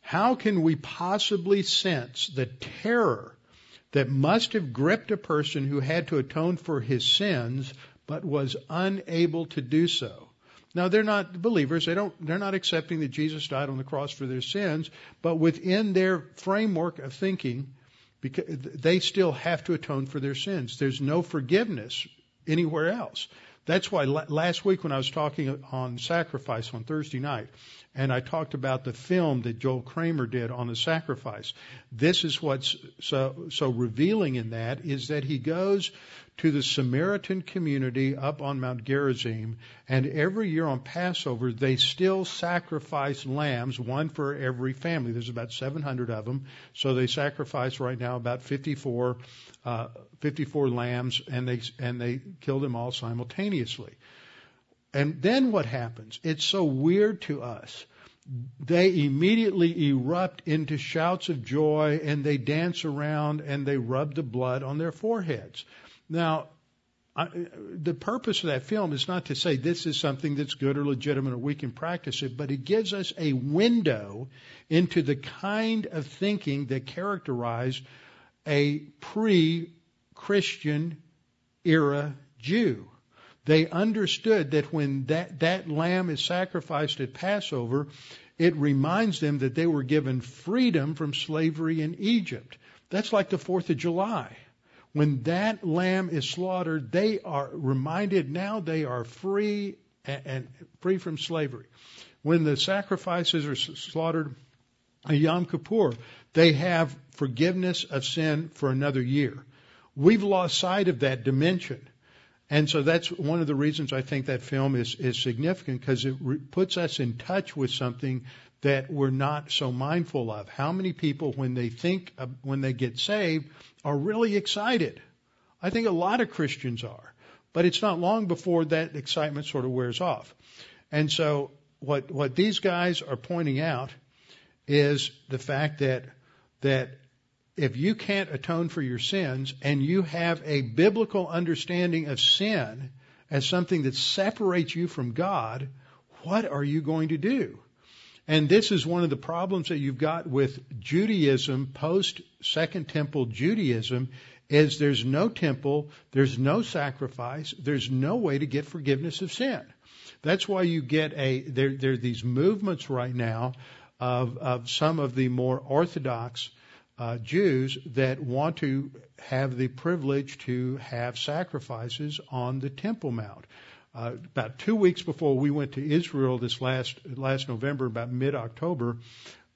How can we possibly sense the terror that must have gripped a person who had to atone for his sins but was unable to do so? Now they're not believers. They don't, they're not accepting that Jesus died on the cross for their sins, but within their framework of thinking, because they still have to atone for their sins. There's no forgiveness anywhere else. That's why last week when I was talking on sacrifice on Thursday night, and I talked about the film that Joel Kramer did on the sacrifice. This is what's so so revealing in that is that he goes to the Samaritan community up on Mount Gerizim, and every year on Passover they still sacrifice lambs, one for every family. There's about 700 of them, so they sacrifice right now about 54, uh, 54 lambs, and they and they kill them all simultaneously. And then what happens? It's so weird to us. They immediately erupt into shouts of joy and they dance around and they rub the blood on their foreheads. Now, I, the purpose of that film is not to say this is something that's good or legitimate or we can practice it, but it gives us a window into the kind of thinking that characterized a pre Christian era Jew. They understood that when that, that lamb is sacrificed at Passover, it reminds them that they were given freedom from slavery in Egypt. That's like the 4th of July. When that lamb is slaughtered, they are reminded now they are free and, free from slavery. When the sacrifices are slaughtered Yom Kippur, they have forgiveness of sin for another year. We've lost sight of that dimension. And so that's one of the reasons I think that film is, is significant because it re- puts us in touch with something that we're not so mindful of. How many people, when they think, of, when they get saved, are really excited? I think a lot of Christians are. But it's not long before that excitement sort of wears off. And so what, what these guys are pointing out is the fact that, that if you can't atone for your sins and you have a biblical understanding of sin as something that separates you from God, what are you going to do? And this is one of the problems that you've got with Judaism, post Second Temple Judaism, is there's no temple, there's no sacrifice, there's no way to get forgiveness of sin. That's why you get a, there, there are these movements right now of, of some of the more orthodox uh, Jews that want to have the privilege to have sacrifices on the Temple Mount. Uh, about two weeks before we went to Israel this last last November, about mid October,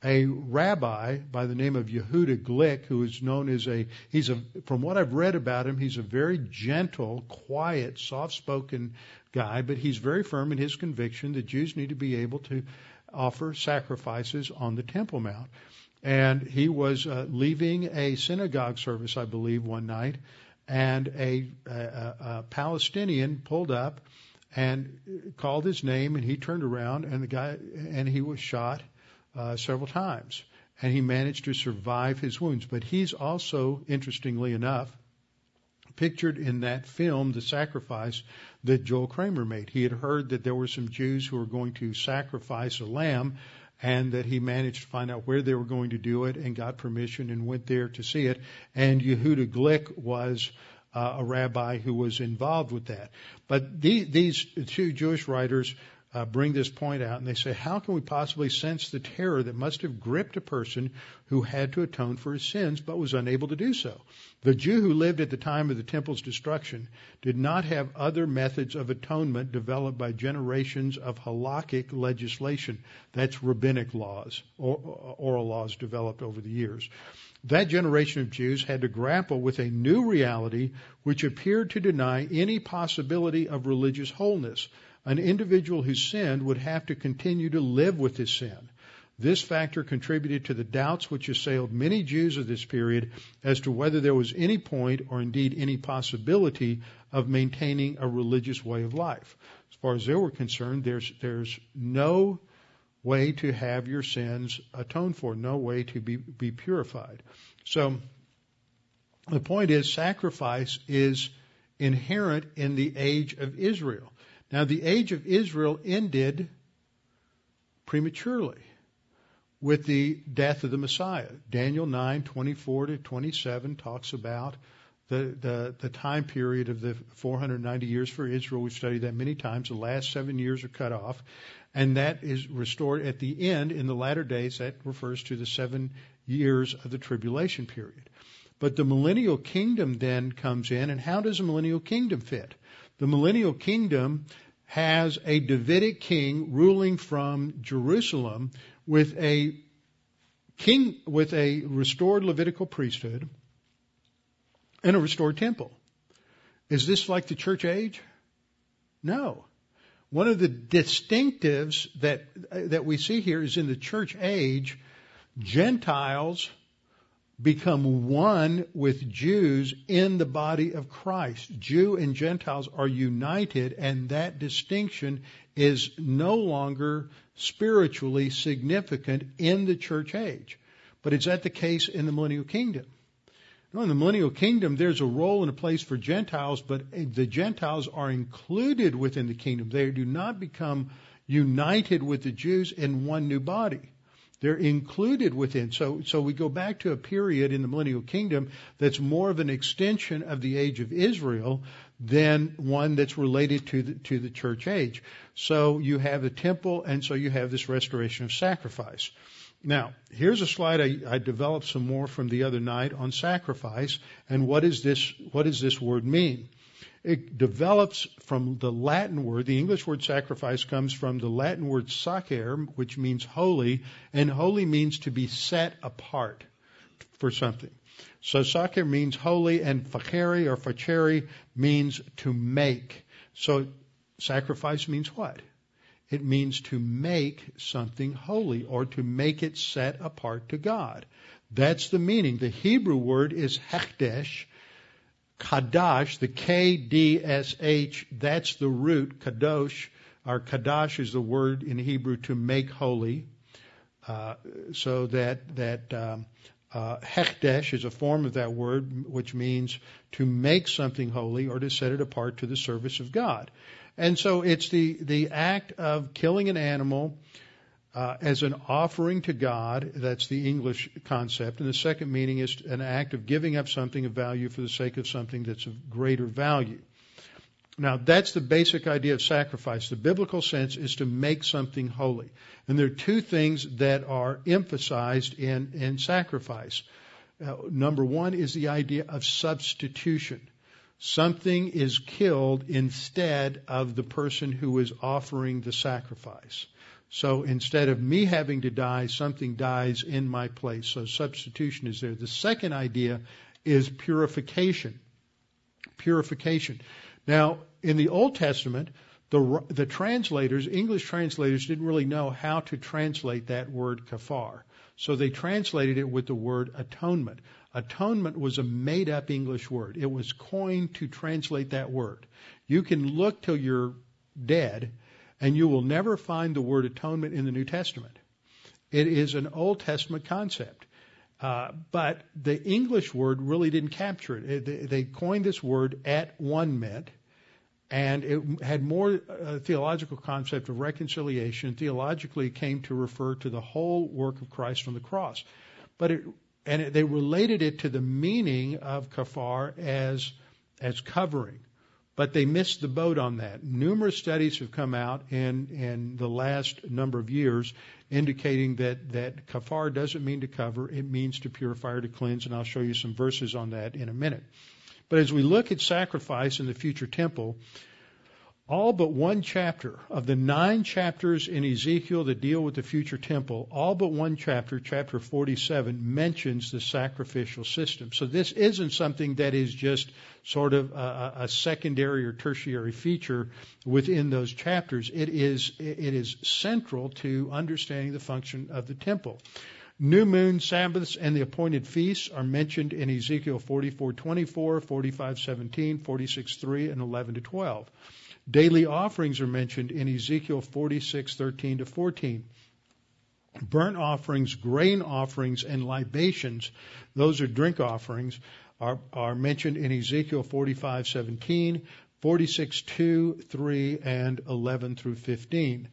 a rabbi by the name of Yehuda Glick, who is known as a he's a from what I've read about him, he's a very gentle, quiet, soft-spoken guy, but he's very firm in his conviction that Jews need to be able to offer sacrifices on the Temple Mount. And he was uh, leaving a synagogue service, I believe, one night, and a, a, a Palestinian pulled up and called his name, and he turned around, and the guy and he was shot uh, several times, and he managed to survive his wounds. But he's also, interestingly enough, pictured in that film, The Sacrifice, that Joel Kramer made. He had heard that there were some Jews who were going to sacrifice a lamb, and that he managed to find out where they were going to do it and got permission and went there to see it. And Yehuda Glick was uh, a rabbi who was involved with that. But the, these two Jewish writers uh, bring this point out, and they say, how can we possibly sense the terror that must have gripped a person who had to atone for his sins but was unable to do so? The Jew who lived at the time of the temple's destruction did not have other methods of atonement developed by generations of halakhic legislation. That's rabbinic laws, or, oral laws developed over the years. That generation of Jews had to grapple with a new reality which appeared to deny any possibility of religious wholeness an individual who sinned would have to continue to live with his sin. This factor contributed to the doubts which assailed many Jews of this period as to whether there was any point or indeed any possibility of maintaining a religious way of life. As far as they were concerned, there's, there's no way to have your sins atoned for, no way to be, be purified. So the point is sacrifice is inherent in the age of Israel. Now, the age of Israel ended prematurely with the death of the Messiah. Daniel 9, 24 to 27 talks about the, the, the time period of the 490 years for Israel. We've studied that many times. The last seven years are cut off, and that is restored at the end in the latter days. That refers to the seven years of the tribulation period. But the millennial kingdom then comes in, and how does a millennial kingdom fit? The millennial kingdom has a Davidic king ruling from Jerusalem with a king with a restored Levitical priesthood and a restored temple. Is this like the church age? No. One of the distinctives that that we see here is in the church age, Gentiles become one with Jews in the body of Christ. Jew and Gentiles are united, and that distinction is no longer spiritually significant in the church age. But is that the case in the millennial kingdom? In the millennial kingdom, there's a role and a place for Gentiles, but the Gentiles are included within the kingdom. They do not become united with the Jews in one new body. They're included within. So, so we go back to a period in the millennial kingdom that's more of an extension of the age of Israel than one that's related to the, to the church age. So you have the temple, and so you have this restoration of sacrifice. Now, here's a slide I, I, developed some more from the other night on sacrifice and what is this, what does this word mean? It develops from the Latin word. The English word sacrifice comes from the Latin word sacer, which means holy, and holy means to be set apart for something. So sacer means holy, and facere or facere means to make. So sacrifice means what? It means to make something holy or to make it set apart to God. That's the meaning. The Hebrew word is hekdesh, Kadash, the K-D-S-H, that's the root, Kadosh, or Kadash is the word in Hebrew to make holy. Uh, so that, that, um, uh, hekdesh is a form of that word, which means to make something holy or to set it apart to the service of God. And so it's the, the act of killing an animal, uh, as an offering to God. That's the English concept. And the second meaning is an act of giving up something of value for the sake of something that's of greater value. Now, that's the basic idea of sacrifice. The biblical sense is to make something holy. And there are two things that are emphasized in, in sacrifice. Uh, number one is the idea of substitution. Something is killed instead of the person who is offering the sacrifice. So instead of me having to die, something dies in my place. So substitution is there. The second idea is purification. Purification. Now, in the Old Testament, the, the translators, English translators, didn't really know how to translate that word kafar. So they translated it with the word atonement. Atonement was a made up English word. It was coined to translate that word. You can look till you're dead and you will never find the word atonement in the New Testament. It is an Old Testament concept. Uh, but the English word really didn't capture it. it they coined this word at one meant, and it had more uh, theological concept of reconciliation. Theologically, it came to refer to the whole work of Christ on the cross. But it, and they related it to the meaning of kafar as as covering but they missed the boat on that. Numerous studies have come out in, in the last number of years indicating that, that kafar doesn't mean to cover, it means to purify or to cleanse, and I'll show you some verses on that in a minute. But as we look at sacrifice in the future temple, all but one chapter of the nine chapters in Ezekiel that deal with the future temple, all but one chapter, chapter 47, mentions the sacrificial system. So this isn't something that is just sort of a, a secondary or tertiary feature within those chapters. It is, it is central to understanding the function of the temple. New moon, Sabbaths, and the appointed feasts are mentioned in Ezekiel 44:24, 45:17, 46:3, and 11 to 12. Daily offerings are mentioned in Ezekiel 46:13 to 14. Burnt offerings, grain offerings, and libations, those are drink offerings, are, are mentioned in Ezekiel 45:17, 46:2, 3, and 11 through 15.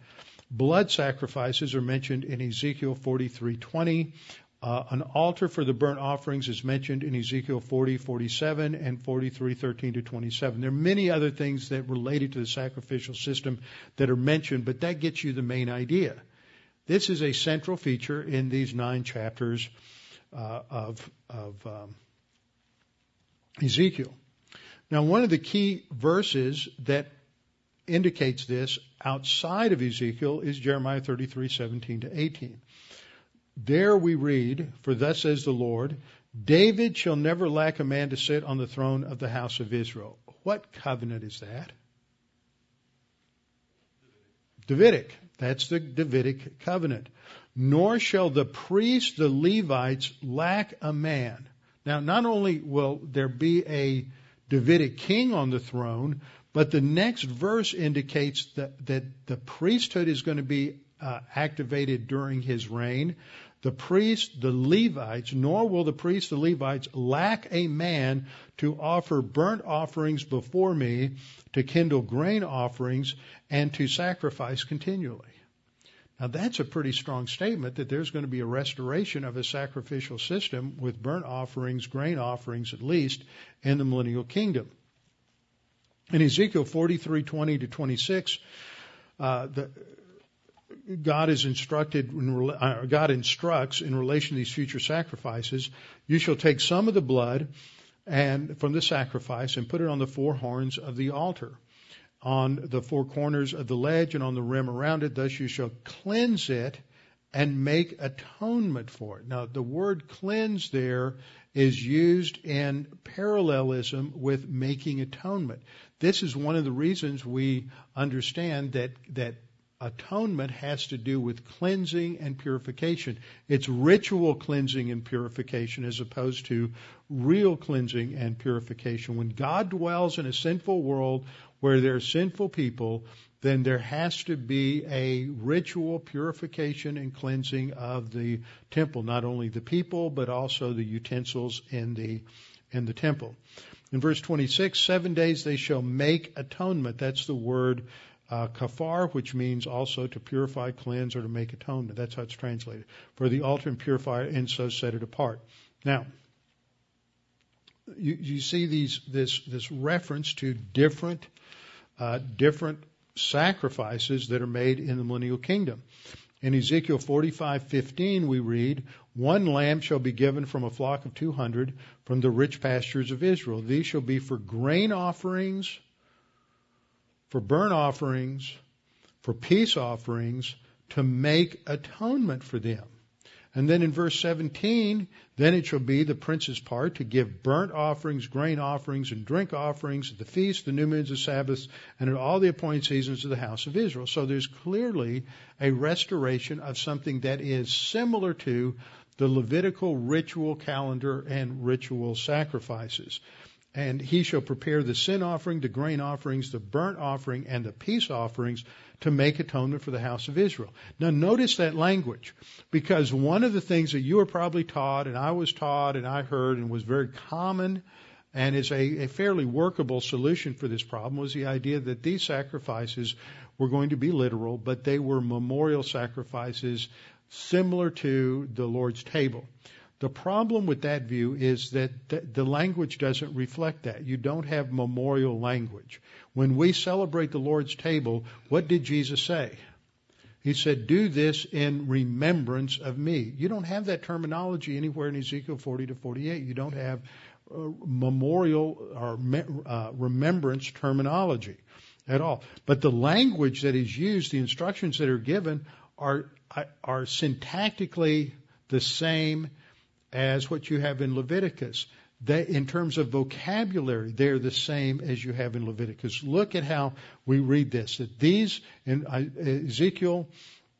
Blood sacrifices are mentioned in Ezekiel 43:20, uh, an altar for the burnt offerings is mentioned in Ezekiel 40, 47, and 43, 13 to 27. There are many other things that related to the sacrificial system that are mentioned, but that gets you the main idea. This is a central feature in these nine chapters uh, of, of um, Ezekiel. Now, one of the key verses that indicates this outside of Ezekiel is Jeremiah 33, 17 to 18. There we read, For thus says the Lord, David shall never lack a man to sit on the throne of the house of Israel. What covenant is that? Davidic. That's the Davidic covenant. Nor shall the priests, the Levites, lack a man. Now, not only will there be a Davidic king on the throne, but the next verse indicates that, that the priesthood is going to be uh, activated during his reign the priests, the Levites, nor will the priests, the Levites, lack a man to offer burnt offerings before me, to kindle grain offerings, and to sacrifice continually. Now that's a pretty strong statement that there's going to be a restoration of a sacrificial system with burnt offerings, grain offerings at least, in the millennial kingdom. In Ezekiel 43:20 to 26, uh, the, God is instructed, uh, God instructs in relation to these future sacrifices, you shall take some of the blood and from the sacrifice and put it on the four horns of the altar, on the four corners of the ledge and on the rim around it. Thus you shall cleanse it and make atonement for it. Now the word cleanse there is used in parallelism with making atonement. This is one of the reasons we understand that, that atonement has to do with cleansing and purification. It's ritual cleansing and purification as opposed to real cleansing and purification. When God dwells in a sinful world where there are sinful people, then there has to be a ritual purification and cleansing of the temple, not only the people, but also the utensils in the, in the temple. In verse 26, seven days they shall make atonement. That's the word uh, kafar, which means also to purify, cleanse, or to make atonement. That's how it's translated. For the altar and purify and so set it apart. Now, you, you see these this this reference to different uh, different sacrifices that are made in the millennial kingdom. In Ezekiel 45:15 we read, "One lamb shall be given from a flock of 200 from the rich pastures of Israel. These shall be for grain offerings, for burnt offerings, for peace offerings, to make atonement for them." And then in verse 17, then it shall be the prince's part to give burnt offerings, grain offerings, and drink offerings at the feast, the new moons, the Sabbaths, and at all the appointed seasons of the house of Israel. So there's clearly a restoration of something that is similar to the Levitical ritual calendar and ritual sacrifices. And he shall prepare the sin offering, the grain offerings, the burnt offering, and the peace offerings to make atonement for the house of Israel. Now notice that language, because one of the things that you were probably taught, and I was taught, and I heard, and was very common, and is a, a fairly workable solution for this problem, was the idea that these sacrifices were going to be literal, but they were memorial sacrifices similar to the Lord's table. The problem with that view is that the language doesn't reflect that. You don't have memorial language. When we celebrate the Lord's table, what did Jesus say? He said, Do this in remembrance of me. You don't have that terminology anywhere in Ezekiel 40 to 48. You don't have uh, memorial or uh, remembrance terminology at all. But the language that is used, the instructions that are given, are, are syntactically the same as what you have in Leviticus. They, in terms of vocabulary, they're the same as you have in Leviticus. Look at how we read this. That these in uh, Ezekiel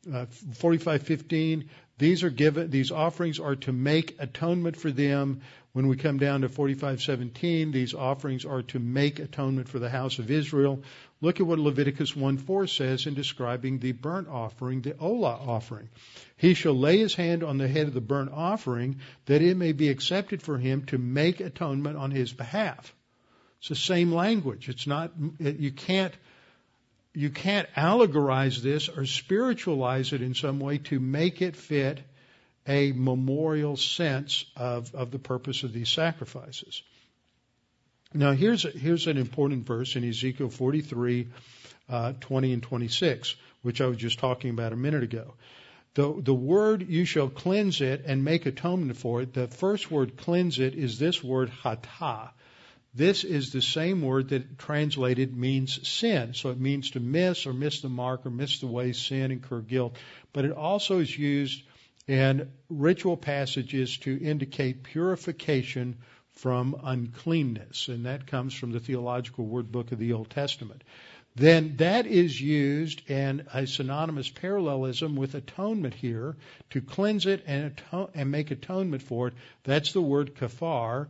uh, 45:15, these are given. These offerings are to make atonement for them. When we come down to 45:17, these offerings are to make atonement for the house of Israel. Look at what Leviticus 1:4 says in describing the burnt offering, the olah offering. He shall lay his hand on the head of the burnt offering that it may be accepted for him to make atonement on his behalf. It's the same language. It's not you can't you can't allegorize this or spiritualize it in some way to make it fit a memorial sense of, of the purpose of these sacrifices. Now, here's, here's an important verse in Ezekiel 43, uh, 20 and 26, which I was just talking about a minute ago. The, the word you shall cleanse it and make atonement for it, the first word cleanse it is this word hata. This is the same word that translated means sin. So it means to miss or miss the mark or miss the way, sin, incur guilt. But it also is used in ritual passages to indicate purification from uncleanness, and that comes from the theological word book of the Old Testament. Then that is used in a synonymous parallelism with atonement here to cleanse it and, atone, and make atonement for it. That's the word kafar.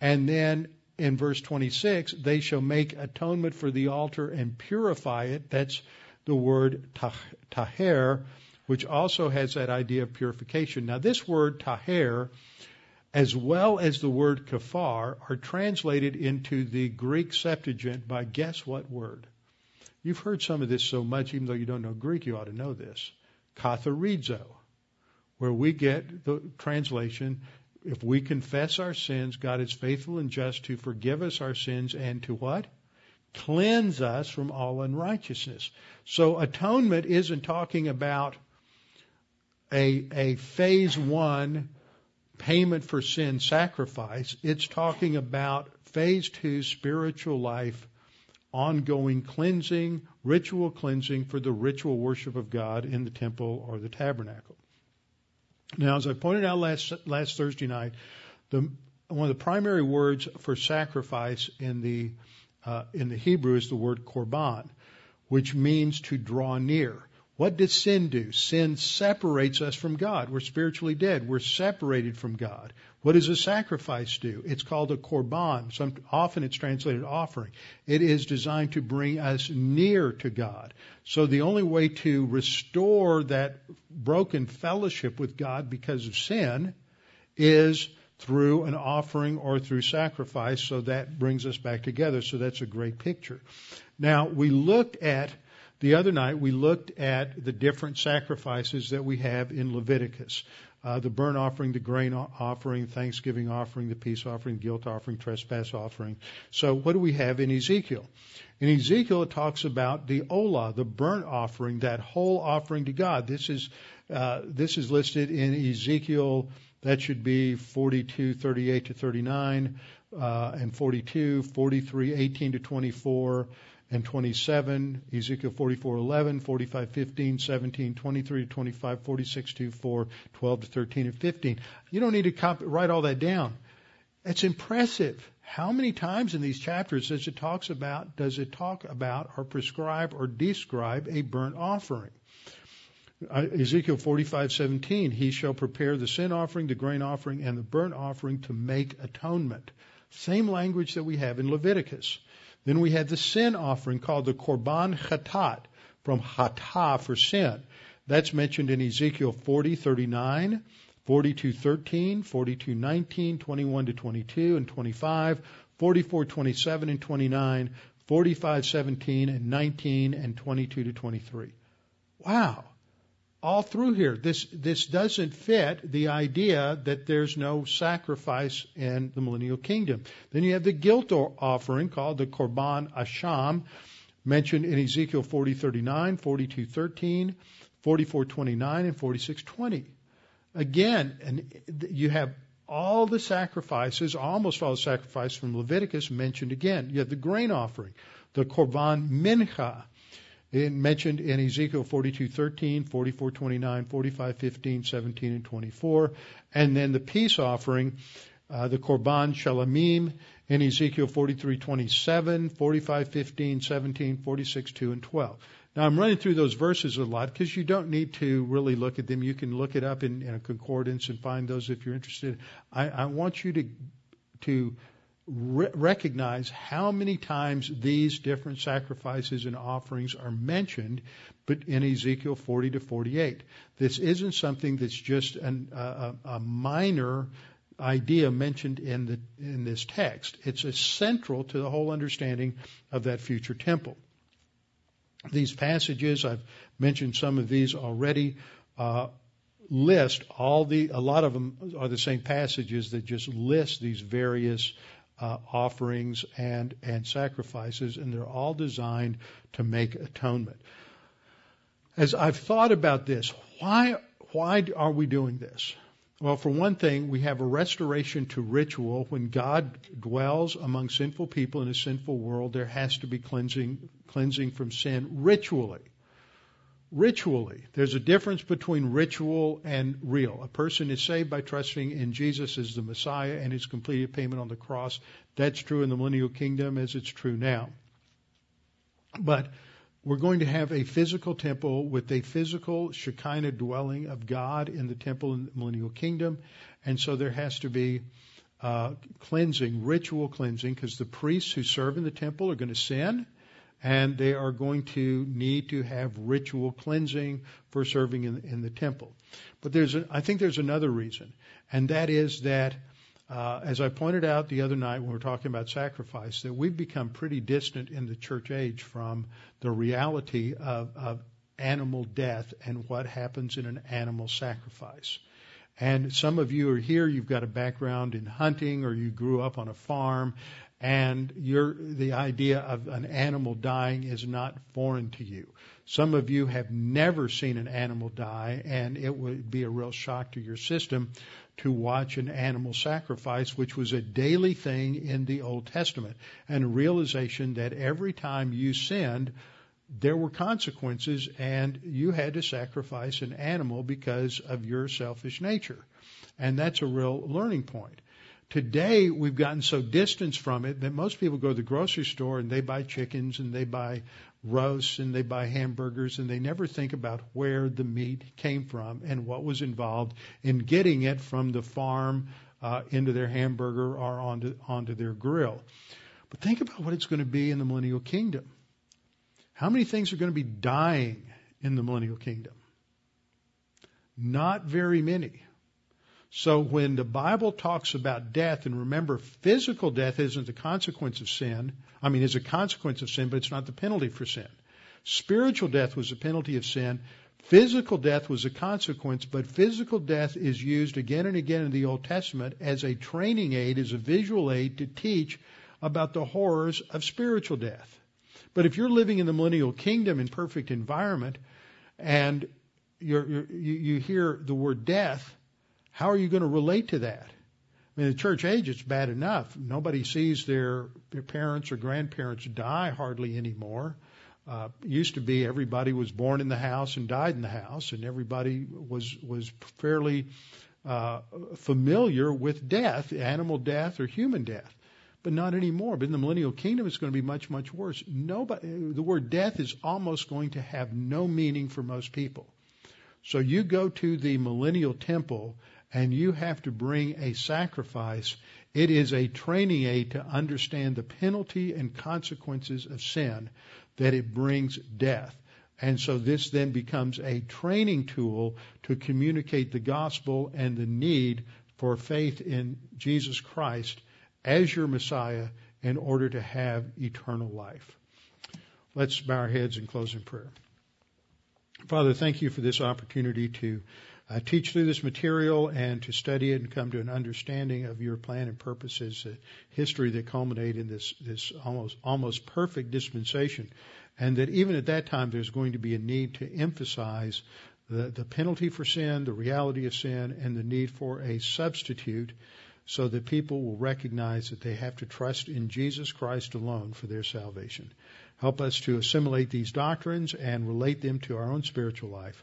And then in verse 26, they shall make atonement for the altar and purify it. That's the word taher, which also has that idea of purification. Now, this word taher as well as the word kafar, are translated into the Greek Septuagint by guess what word? You've heard some of this so much, even though you don't know Greek, you ought to know this. Katharizo, where we get the translation, if we confess our sins, God is faithful and just to forgive us our sins and to what? Cleanse us from all unrighteousness. So atonement isn't talking about a, a phase one payment for sin sacrifice. It's talking about phase two spiritual life, ongoing cleansing, ritual cleansing for the ritual worship of God in the temple or the tabernacle. Now, as I pointed out last last Thursday night, the, one of the primary words for sacrifice in the uh, in the Hebrew is the word korban, which means to draw near. What does sin do? Sin separates us from God. We're spiritually dead. We're separated from God. What does a sacrifice do? It's called a korban. Some, often it's translated offering. It is designed to bring us near to God. So the only way to restore that broken fellowship with God because of sin is through an offering or through sacrifice. So that brings us back together. So that's a great picture. Now we looked at The other night we looked at the different sacrifices that we have in Leviticus. Uh, the burnt offering, the grain offering, thanksgiving offering, the peace offering, guilt offering, trespass offering. So what do we have in Ezekiel? In Ezekiel, it talks about the olah, the burnt offering, that whole offering to God. This is uh, this is listed in Ezekiel. That should be 42, 38 to 39, uh, and 42, 43, 18 to 24, and 27, Ezekiel 44, 11, 45, 15, 17, 23 to 25, 46, 2, 4, 12 to 13, and 15. You don't need to copy, write all that down. It's impressive. How many times in these chapters does it talks about, does it talk about or prescribe or describe a burnt offering? Uh, Ezekiel 45:17, he shall prepare the sin offering, the grain offering, and the burnt offering to make atonement. Same language that we have in Leviticus. Then we had the sin offering called the Korban Chatat, from Hatah for sin. That's mentioned in Ezekiel 40:39, 42:13, 42:19, 21 to 22 and 25, 44:27 and 29, 45:17 and 19 and 22 to 23. Wow all through here. This this doesn't fit the idea that there's no sacrifice in the millennial kingdom. Then you have the guilt offering called the Korban Asham, mentioned in Ezekiel 40:39, 42:13, 44:29, and 46:20. Again, and you have all the sacrifices, almost all the sacrifices from Leviticus mentioned again. You have the grain offering, the Korban Mincha, mentioned in Ezekiel 42:13, 44:29, 45:15, 17, and 24, and then the peace offering, uh, the Korban Shalamim in Ezekiel 43:27, 45:15, 17, 46:2, and 12. Now I'm running through those verses a lot because you don't need to really look at them. You can look it up in, in a concordance and find those if you're interested. I, I want you to to re- recognize how many times these different sacrifices and offerings are mentioned but in Ezekiel 40 to 48. This isn't something that's just an, a, a minor idea mentioned in the in this text. It's central to the whole understanding of that future temple. These passages, I've mentioned some of these already, uh, list all the a lot of them are the same passages that just list these various uh, offerings and and sacrifices, and they're all designed to make atonement. As I've thought about this, why why are we doing this? Well, for one thing, we have a restoration to ritual. When God dwells among sinful people in a sinful world, there has to be cleansing cleansing from sin ritually ritually. There's a difference between ritual and real. A person is saved by trusting in Jesus as the Messiah and his completed payment on the cross. That's true in the millennial kingdom as it's true now. But we're going to have a physical temple with a physical Shekinah dwelling of God in the temple in the millennial kingdom. And so there has to be uh, cleansing, ritual cleansing, because the priests who serve in the temple are going to sin and they are going to need to have ritual cleansing for serving in, in the temple. But there's, a, I think there's another reason, and that is that, uh, as I pointed out the other night when we were talking about sacrifice, that we've become pretty distant in the church age from the reality of, of animal death and what happens in an animal sacrifice. And some of you are here, you've got a background in hunting or you grew up on a farm and the idea of an animal dying is not foreign to you. Some of you have never seen an animal die, and it would be a real shock to your system to watch an animal sacrifice, which was a daily thing in the Old Testament, and a realization that every time you sinned, there were consequences, and you had to sacrifice an animal because of your selfish nature. And that's a real learning point. Today, we've gotten so distanced from it that most people go to the grocery store and they buy chickens and they buy roasts and they buy hamburgers and they never think about where the meat came from and what was involved in getting it from the farm uh, into their hamburger or onto, onto their grill. But think about what it's going to be in the millennial kingdom. How many things are going to be dying in the millennial kingdom? Not very many. So when the Bible talks about death, and remember, physical death isn't the consequence of sin. I mean, it's a consequence of sin, but it's not the penalty for sin. Spiritual death was the penalty of sin. Physical death was a consequence, but physical death is used again and again in the Old Testament as a training aid, as a visual aid to teach about the horrors of spiritual death. But if you're living in the millennial kingdom in perfect environment and you're, you hear the word death, how are you going to relate to that? I mean, the church age, it's bad enough. Nobody sees their, their parents or grandparents die hardly anymore. Uh, used to be everybody was born in the house and died in the house, and everybody was was fairly uh, familiar with death, animal death or human death, but not anymore. But in the millennial kingdom, it's going to be much much worse. Nobody, the word death is almost going to have no meaning for most people. So you go to the millennial temple and you have to bring a sacrifice. It is a training aid to understand the penalty and consequences of sin that it brings death. And so this then becomes a training tool to communicate the gospel and the need for faith in Jesus Christ as your Messiah in order to have eternal life. Let's bow our heads and close in prayer. Father, thank you for this opportunity to uh, teach through this material and to study it and come to an understanding of your plan and purposes, uh, history that culminate in this this almost almost perfect dispensation, and that even at that time there's going to be a need to emphasize the, the penalty for sin, the reality of sin, and the need for a substitute, so that people will recognize that they have to trust in Jesus Christ alone for their salvation. Help us to assimilate these doctrines and relate them to our own spiritual life.